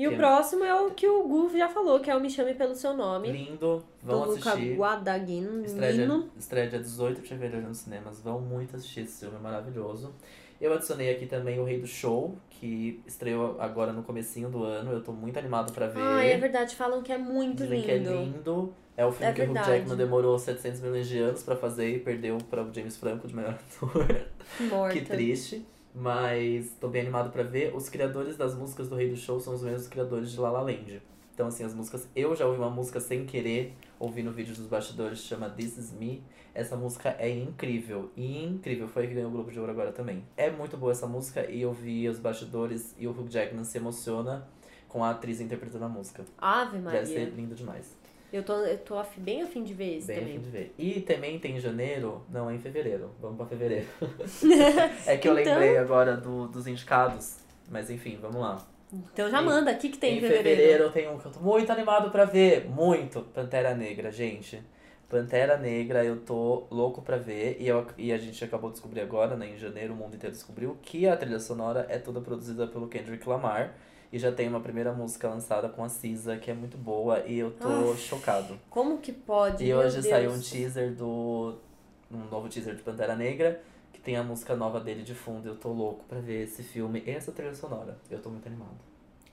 E o próximo é o que o Gu já falou, que é o Me Chame Pelo Seu Nome,
Lindo.
do
Vão
Luca
assistir.
Guadagnino.
Estreia dia, estreia dia 18 de fevereiro nos cinemas. Vão muito assistir esse filme, é maravilhoso. Eu adicionei aqui também O Rei do Show, que estreou agora no comecinho do ano. Eu tô muito animado pra ver.
Ah, é verdade, falam que é muito
Dizem
lindo.
que é lindo. É o filme
É
que o Hugh
verdade.
Jackman demorou 700 milhões de anos pra fazer e perdeu para o James Franco de melhor ator.
Morta.
que triste. Mas tô bem animado pra ver. Os criadores das músicas do Rei do Show são os mesmos criadores de La La Land. Então, assim, as músicas. Eu já ouvi uma música sem querer, ouvi no vídeo dos bastidores, chama This Is Me. Essa música é incrível. Incrível. Foi a que ganhou o Globo de Ouro agora também. É muito boa essa música e eu vi os bastidores e o Hugh Jackman se emociona com a atriz interpretando a música.
Ave
Deve ser
Maria.
lindo demais.
Eu tô, eu tô bem afim de ver esse
Bem
também.
fim de ver. E também tem em janeiro. Não, é em fevereiro. Vamos pra fevereiro. é que eu
Então-
lembrei agora do, dos indicados. Mas enfim, vamos lá.
Então já
Em-
manda, o que, que tem
em
em fevereiro?
fevereiro eu tenho um que eu tô muito animado pra ver. Muito. Pantera Negra, gente. Pantera Negra eu tô louco pra ver. E, eu, e a gente acabou de descobrir agora, né? Em janeiro o mundo inteiro descobriu que a trilha sonora é toda produzida pelo Kendrick Lamar. E já tem uma primeira música lançada com a Cisa, que é muito boa. E eu tô
Ah.
chocado.
Como que pode?
E hoje
Deus.
saiu um teaser do. Um novo teaser de Pantera Negra, que tem a música nova dele de fundo. Eu tô louco pra ver esse filme e essa trilha sonora. Eu tô muito animado.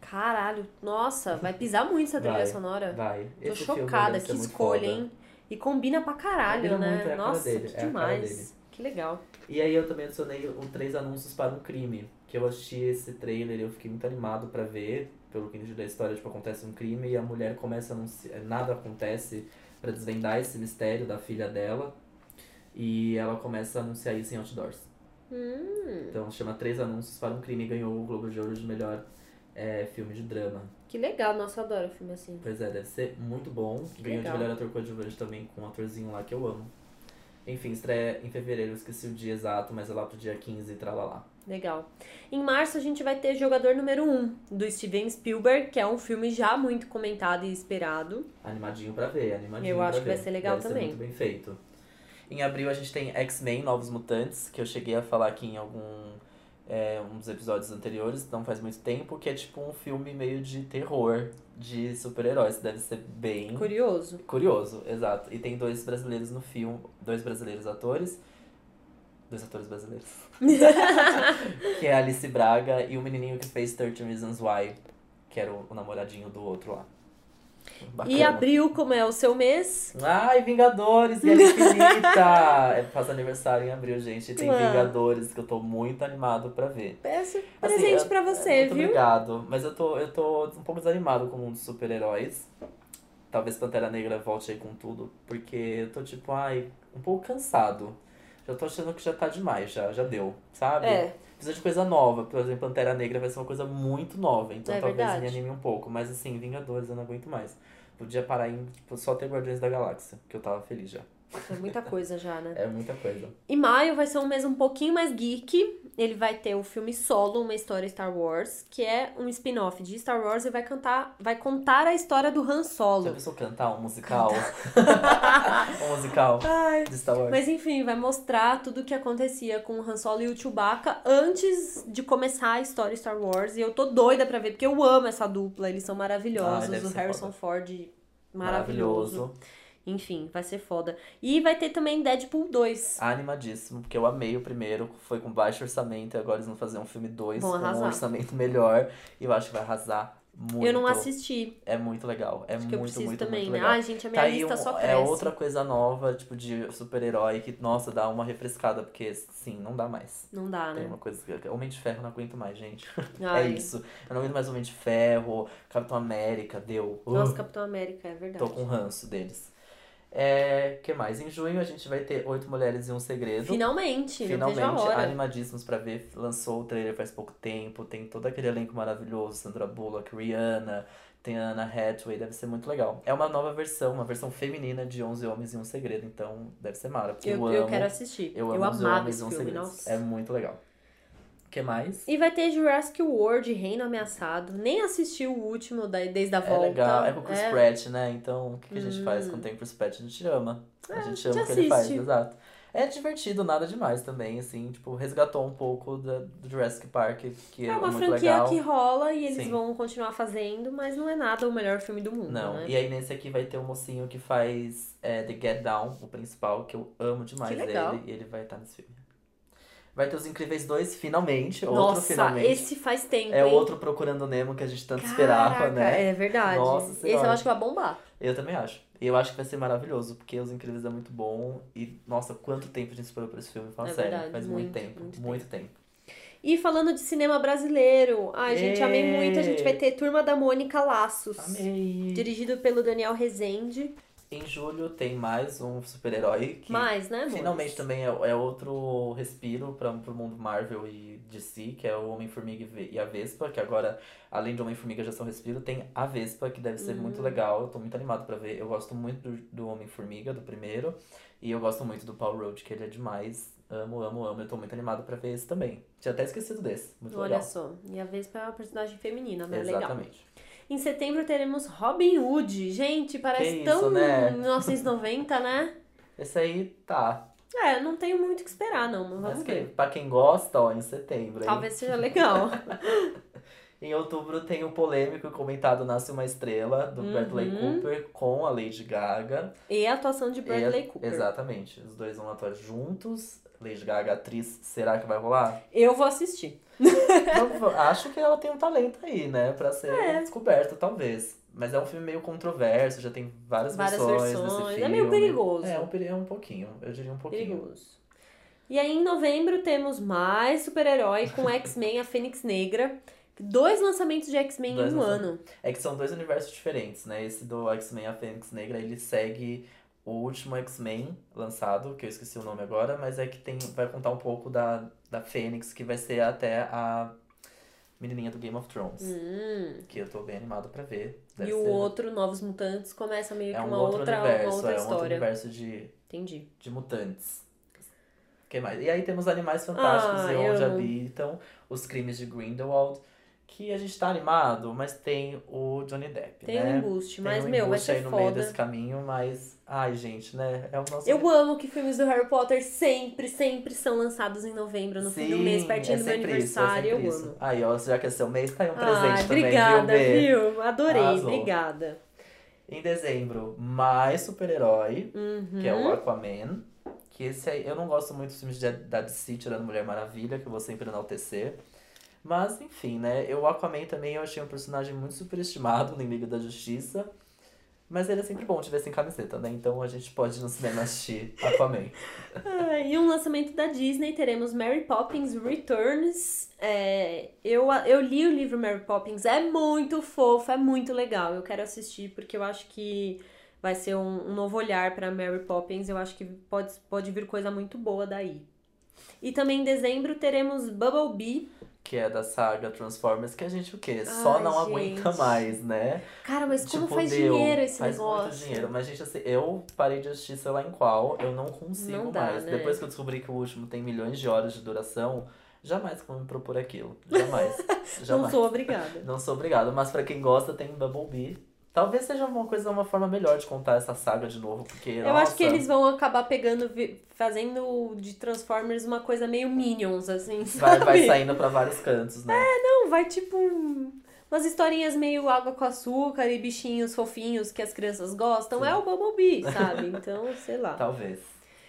Caralho, nossa, vai pisar muito essa trilha
Vai,
sonora.
Vai.
Tô
Esse
chocada, que escolha,
foda.
hein? E combina pra caralho,
Combina
né?
muito, é
Nossa,
dele,
que
é
demais. Que legal.
E aí eu também adicionei o Três Anúncios para um Crime, que eu assisti esse trailer e eu fiquei muito animado pra ver, pelo que entendi da história, tipo, acontece um crime e a mulher começa a anunciar, nada acontece pra desvendar esse mistério da filha dela. E ela começa a anunciar isso em outdoors.
Hum,
Então chama Três Anúncios para um Crime e ganhou o Globo de Ouro de melhor é, filme de drama.
que legal. Nossa, eu adoro filme assim.
Pois é, deve ser muito bom. Ganhou
Legal.
de melhor ator coadjuvante também com um atorzinho lá que eu amo. Enfim, estreia em fevereiro, eu esqueci o dia exato, mas é lá pro dia 15 e tralalá.
Legal. Em março a gente vai ter Jogador Número 1, do Steven Spielberg, que é um filme já muito comentado e esperado.
Animadinho pra ver, animadinho
Eu acho que vai
ver.
ser legal
Deve
também.
Ser muito bem feito. Em abril a gente tem X-Men Novos Mutantes, que eu cheguei a falar aqui em algum é, um dos episódios anteriores, não faz muito tempo, que é tipo um filme meio de terror de super-heróis. Deve ser bem
Curioso.
curioso, exato. E tem dois brasileiros no filme, dois brasileiros atores. Dois atores brasileiros. que é a Alice Braga e o menininho que fez 13 Reasons Why, que era o, o namoradinho do outro lá. Bacana.
E abril, como é o seu mês?
Ai, Vingadores, Guerra Infinita! é, faz aniversário em abril, gente. E tem
Ah.
Vingadores que eu tô muito animado pra ver.
Peço
Assim,
presente
eu-
pra você,
muito
viu?
obrigado. Mas eu tô, eu tô um pouco desanimado com o mundo dos super-heróis. Talvez Pantera Negra volte aí com tudo. Porque eu tô tipo, ai, um pouco cansado. Já tô achando que já tá demais, já, já deu, sabe?
É.
Precisa de coisa nova. Por exemplo, Pantera Negra vai ser uma coisa muito nova. Então
É
talvez
verdade.
me anime um pouco. Mas assim, Vingadores eu não aguento mais. Podia parar em tipo, só ter Guardiões da Galáxia, que eu tava feliz já.
É muita coisa já, né?
É muita coisa.
Em maio vai ser um mês um pouquinho mais geek. Ele vai ter o filme Solo, uma história Star Wars, que é um spin-off de Star Wars e vai cantar, vai contar a história do Han
Já
Solo.
pensou cantar um musical? um musical
Ai.
de Star Wars.
Mas enfim, vai mostrar tudo o que acontecia com o Han Solo e o Chewbacca antes de começar a história Star Wars. E eu tô doida pra ver, porque eu amo essa dupla, eles são maravilhosos.
deve
o Harrison
foda.
Ford, maravilhoso. Enfim, vai ser foda. E vai ter também Deadpool 2.
Animadíssimo, porque eu amei o primeiro, foi com baixo orçamento e agora eles vão fazer um filme 2
Vão
com um orçamento melhor. E eu acho que vai arrasar muito.
Eu não assisti,
É muito legal. É
acho
muito,
que eu preciso
muito,
também,
muito
né?
legal.
Ai, gente, a minha
Tá
lista
um-
só
é
cresce.
outra coisa nova, tipo, de super-herói que, nossa, dá uma refrescada, porque, sim, não dá mais.
Não dá,
Tem
né?
uma coisa. Homem de Ferro não aguento mais, gente. É
Ai.
isso. Eu não aguento mais Homem de Ferro, Capitão América, deu.
Nossa,
Uh.
Capitão América, é verdade.
Tô com ranço deles. É, que mais? Em junho a gente vai ter Oito Mulheres e um Segredo.
Finalmente,
Finalmente, animadíssimos pra ver. Lançou o trailer faz pouco tempo. Tem todo aquele elenco maravilhoso: Sandra Bullock, Rihanna, tem a Anna Hathaway. Deve ser muito legal. É uma nova versão, uma versão feminina de 11 Homens e um Segredo. Então deve ser mara. Porque eu,
Eu,
amo.
eu quero assistir.
eu
Eu,
amo 11
amava
Homens
esse filme, nossa.
É muito legal. O que mais?
E vai ter Jurassic World, Reino Ameaçado. Nem assisti o último da, desde a
É
volta.
legal. É com o Chris
É.
Pratt, né? Então o que, que a gente faz
Hum.
quando tem Chris Pratt? A gente ama. A
É,
gente
a
ama o
gente
que ele faz,
assiste.
exato. É divertido, nada demais também, assim, tipo, resgatou um pouco da, do Jurassic Park, que é,
É uma franquia
legal.
que rola e eles
Sim.
vão continuar fazendo, mas não é nada o melhor filme do mundo,
Não,
né?
e aí nesse aqui vai ter um mocinho que faz é, The Get Down, o principal, que eu amo demais
Que legal.
ele, e ele vai estar nesse filme. Vai ter Os Incríveis 2, finalmente, outro
Nossa,
finalmente.
esse faz tempo,
É
hein?
outro Procurando Nemo que a gente tanto esperava,
Caraca,
né?
É verdade.
Nossa
esse
Senhora.
eu acho que vai bombar.
Eu também acho. E eu acho que vai ser maravilhoso, porque Os Incríveis é muito bom. E, nossa, quanto tempo a gente esperou por esse filme? Fala
É
sério,
verdade,
faz muito,
muito,
tempo.
muito
Muito, tempo.
E falando de cinema brasileiro, ai, gente, amei
Ê!
muito. A gente vai ter Turma da Mônica Laços.
Amei!
Dirigido pelo Daniel Rezende.
Em julho tem mais um super-herói que
Mais, né,
finalmente também é, é outro respiro para pro mundo Marvel e DC, que é o Homem-Formiga e e a Vespa, que agora, além de Homem-Formiga já são respiro, tem a Vespa, que deve ser
Hum.
muito legal. Eu tô muito animado pra ver. Eu gosto muito do, do Homem-Formiga, do primeiro, e eu gosto muito do Paul Rudd, que ele é demais. Amo, amo, amo. Eu tô muito animado pra ver esse também. Tinha até esquecido desse. Muito
Olha
legal.
só. E a Vespa é uma personagem feminina, né? Legal. Em setembro teremos Robin Hood. Gente, parece
isso,
tão
né?
1990, né?
Esse aí tá.
É, não tenho muito o que esperar, não, mas
Mas
vamos
que,
ver.
pra quem gosta, ó, em setembro. hein?
Talvez seja legal.
Em outubro tem o polêmico e comentado Nasce Uma Estrela, do Bradley
Uhum.
Cooper, com a Lady Gaga.
E a atuação de Bradley
E-
Cooper.
Exatamente. Os dois vão atuar juntos. Lady Gaga, atriz, será que vai rolar?
Eu vou assistir.
Acho que ela tem um talento aí, né? Pra ser
É.
descoberto, talvez. Mas é um filme meio controverso, já tem várias,
Várias
versões,
versões.
desse
É
filme.
meio perigoso.
É, um, é um pouquinho, eu diria um pouquinho.
Perigoso. E aí, em novembro, temos mais super-herói com X-Men, a Fênix Negra. Dois lançamentos de X-Men em um ano.
É que são dois universos diferentes, né? Esse do X-Men, a Fênix Negra, ele segue o último X-Men lançado, que eu esqueci o nome agora, mas é que tem, vai contar um pouco da, da Fênix, que vai ser até a menininha do Game of Thrones.
Hum.
Que eu tô bem animado pra ver. Deve
E o
ser-
outro, Novos Mutantes, começa meio que
é um
uma
outro
outra,
universo,
uma outra
é um outro
história.
universo de,
Entendi.
de mutantes. que mais? E aí temos Animais Fantásticos
Ah,
e
eu
Onde
amo.
Habitam, Os Crimes de Grindelwald, que a gente tá animado, mas tem o Johnny Depp,
Tem
né?
um embuste,
Tem
mas,
um
meu, vai
embuste aí
ser
no meio
foda.
desse caminho, mas... Ai, gente, né? É o nosso...
Eu amo que filmes do Harry Potter sempre, sempre são lançados em novembro, no fim do
Sim,
mês, pertinho
é
do meu
sempre isso, é
aniversário. eu
isso.
amo.
Aí, ó, já que é seu mês, tá aí um presente
Ai,
também,
obrigada,
viu,
viu? Adorei,
Arrasou.
obrigada.
Em dezembro, mais super-herói,
Uhum.
que é o Aquaman. Que esse aí, eu não gosto muito dos filmes de- da DC, tirando Mulher Maravilha, que eu vou sempre enaltecer. Mas, enfim, né? Eu, o Aquaman também eu achei um personagem muito superestimado em Liga da Justiça. Mas ele é sempre bom de ver sem camiseta, né? Então a gente pode ir no cinema assistir Aquaman.
Ah, e um lançamento da Disney, teremos Mary Poppins Returns. É, eu, eu li o livro Mary Poppins, é muito fofo, é muito legal. Eu quero assistir porque eu acho que vai ser um, um novo olhar pra Mary Poppins. Eu acho que pode, pode vir coisa muito boa daí. E também em dezembro teremos Bumblebee.
Que é da saga Transformers, que a gente o quê? Só
Ai,
não aguenta
gente.
mais, né?
Cara, mas como
Tipo,
faz
deu,
dinheiro esse
faz
negócio?
muito dinheiro. Mas, gente, assim, eu parei de assistir sei lá em qual, eu não consigo
Não dá,
mais.
né?
Depois que eu descobri que o último tem milhões de horas de duração, jamais vou me propor aquilo. Jamais. jamais.
Não sou obrigada.
Não sou obrigado, mas pra quem gosta tem Bumblebee. Talvez seja uma coisa, uma forma melhor de contar essa saga de novo, porque,
Eu
nossa,
acho que eles vão acabar pegando, fazendo de Transformers uma coisa meio Minions, assim,
vai,
sabe?
vai saindo pra vários cantos, né?
Não, vai tipo um- umas historinhas meio água com açúcar e bichinhos fofinhos que as crianças gostam.
Sim.
É o Bumblebee, sabe? Então, sei lá.
Talvez.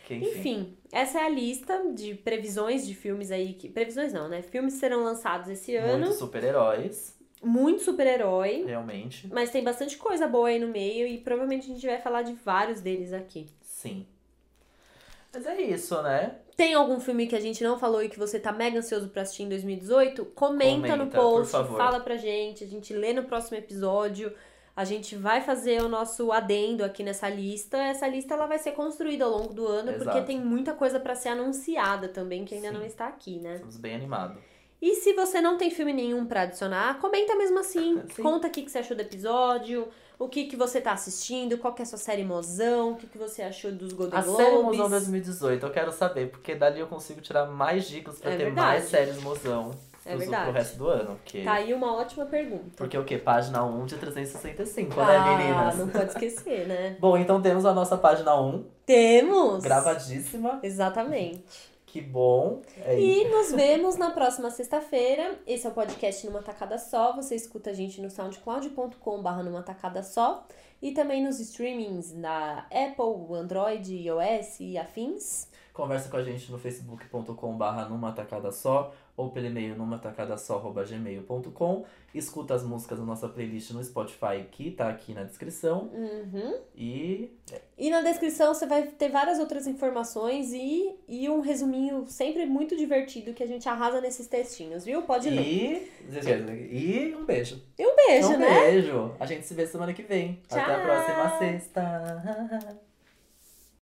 Que, enfim.
Enfim, essa é a lista de previsões de filmes aí que. Previsões não, né? Filmes serão lançados esse ano.
Muitos super-heróis,
Muito super-herói.
realmente.
Mas tem bastante coisa boa aí no meio e provavelmente a gente vai falar de vários deles aqui.
Sim. Mas é isso, né?
Tem algum filme que a gente não falou e que você tá mega ansioso pra assistir em 2018? Comenta, no
Comenta, por
post, fala pra gente, a gente lê no próximo episódio. A gente vai fazer o nosso adendo aqui nessa lista. Essa lista ela vai ser construída ao longo do ano, porque
Exato.
tem muita coisa pra ser anunciada também que ainda
Sim.
não está aqui, né?
Estamos bem animados.
E se você não tem filme nenhum pra adicionar, comenta mesmo assim.
Sim.
Conta o que, que você achou do episódio, o que, que você tá assistindo, qual que é a sua série mozão, o que, que você achou dos Golden
A
Globes.
série Mozão 2018, eu quero saber, porque dali eu consigo tirar mais dicas pra
É
ter
verdade.
mais séries Mozão
É
pros-
verdade.
pro resto do ano. Porque,
Tá aí uma ótima pergunta.
porque o quê? Página 1 de 365,
ah,
né, meninas?
não pode esquecer, né?
Bom, então temos a nossa página 1,
Temos!
gravadíssima.
Exatamente.
Que bom. É isso.
E nos vemos na próxima sexta-feira. Esse é o podcast Numa Tacada Só. Você escuta a gente no soundcloud.com.br numa tacada só. E também nos streamings da Apple, Android, iOS e afins.
Conversa com a gente no facebook.com/barra numa tacada só ou pelo e-mail numatacadasó@gmail.com. Escuta as músicas da nossa playlist no Spotify que tá aqui na descrição
Uhum.
e
E na descrição você vai ter várias outras informações e, e um resuminho sempre muito divertido que a gente arrasa nesses textinhos, viu? Pode ler.
e e um beijo.
E um beijo,
um
né?
beijo. A gente se vê semana que vem. Até a
Tchau.
próxima sexta.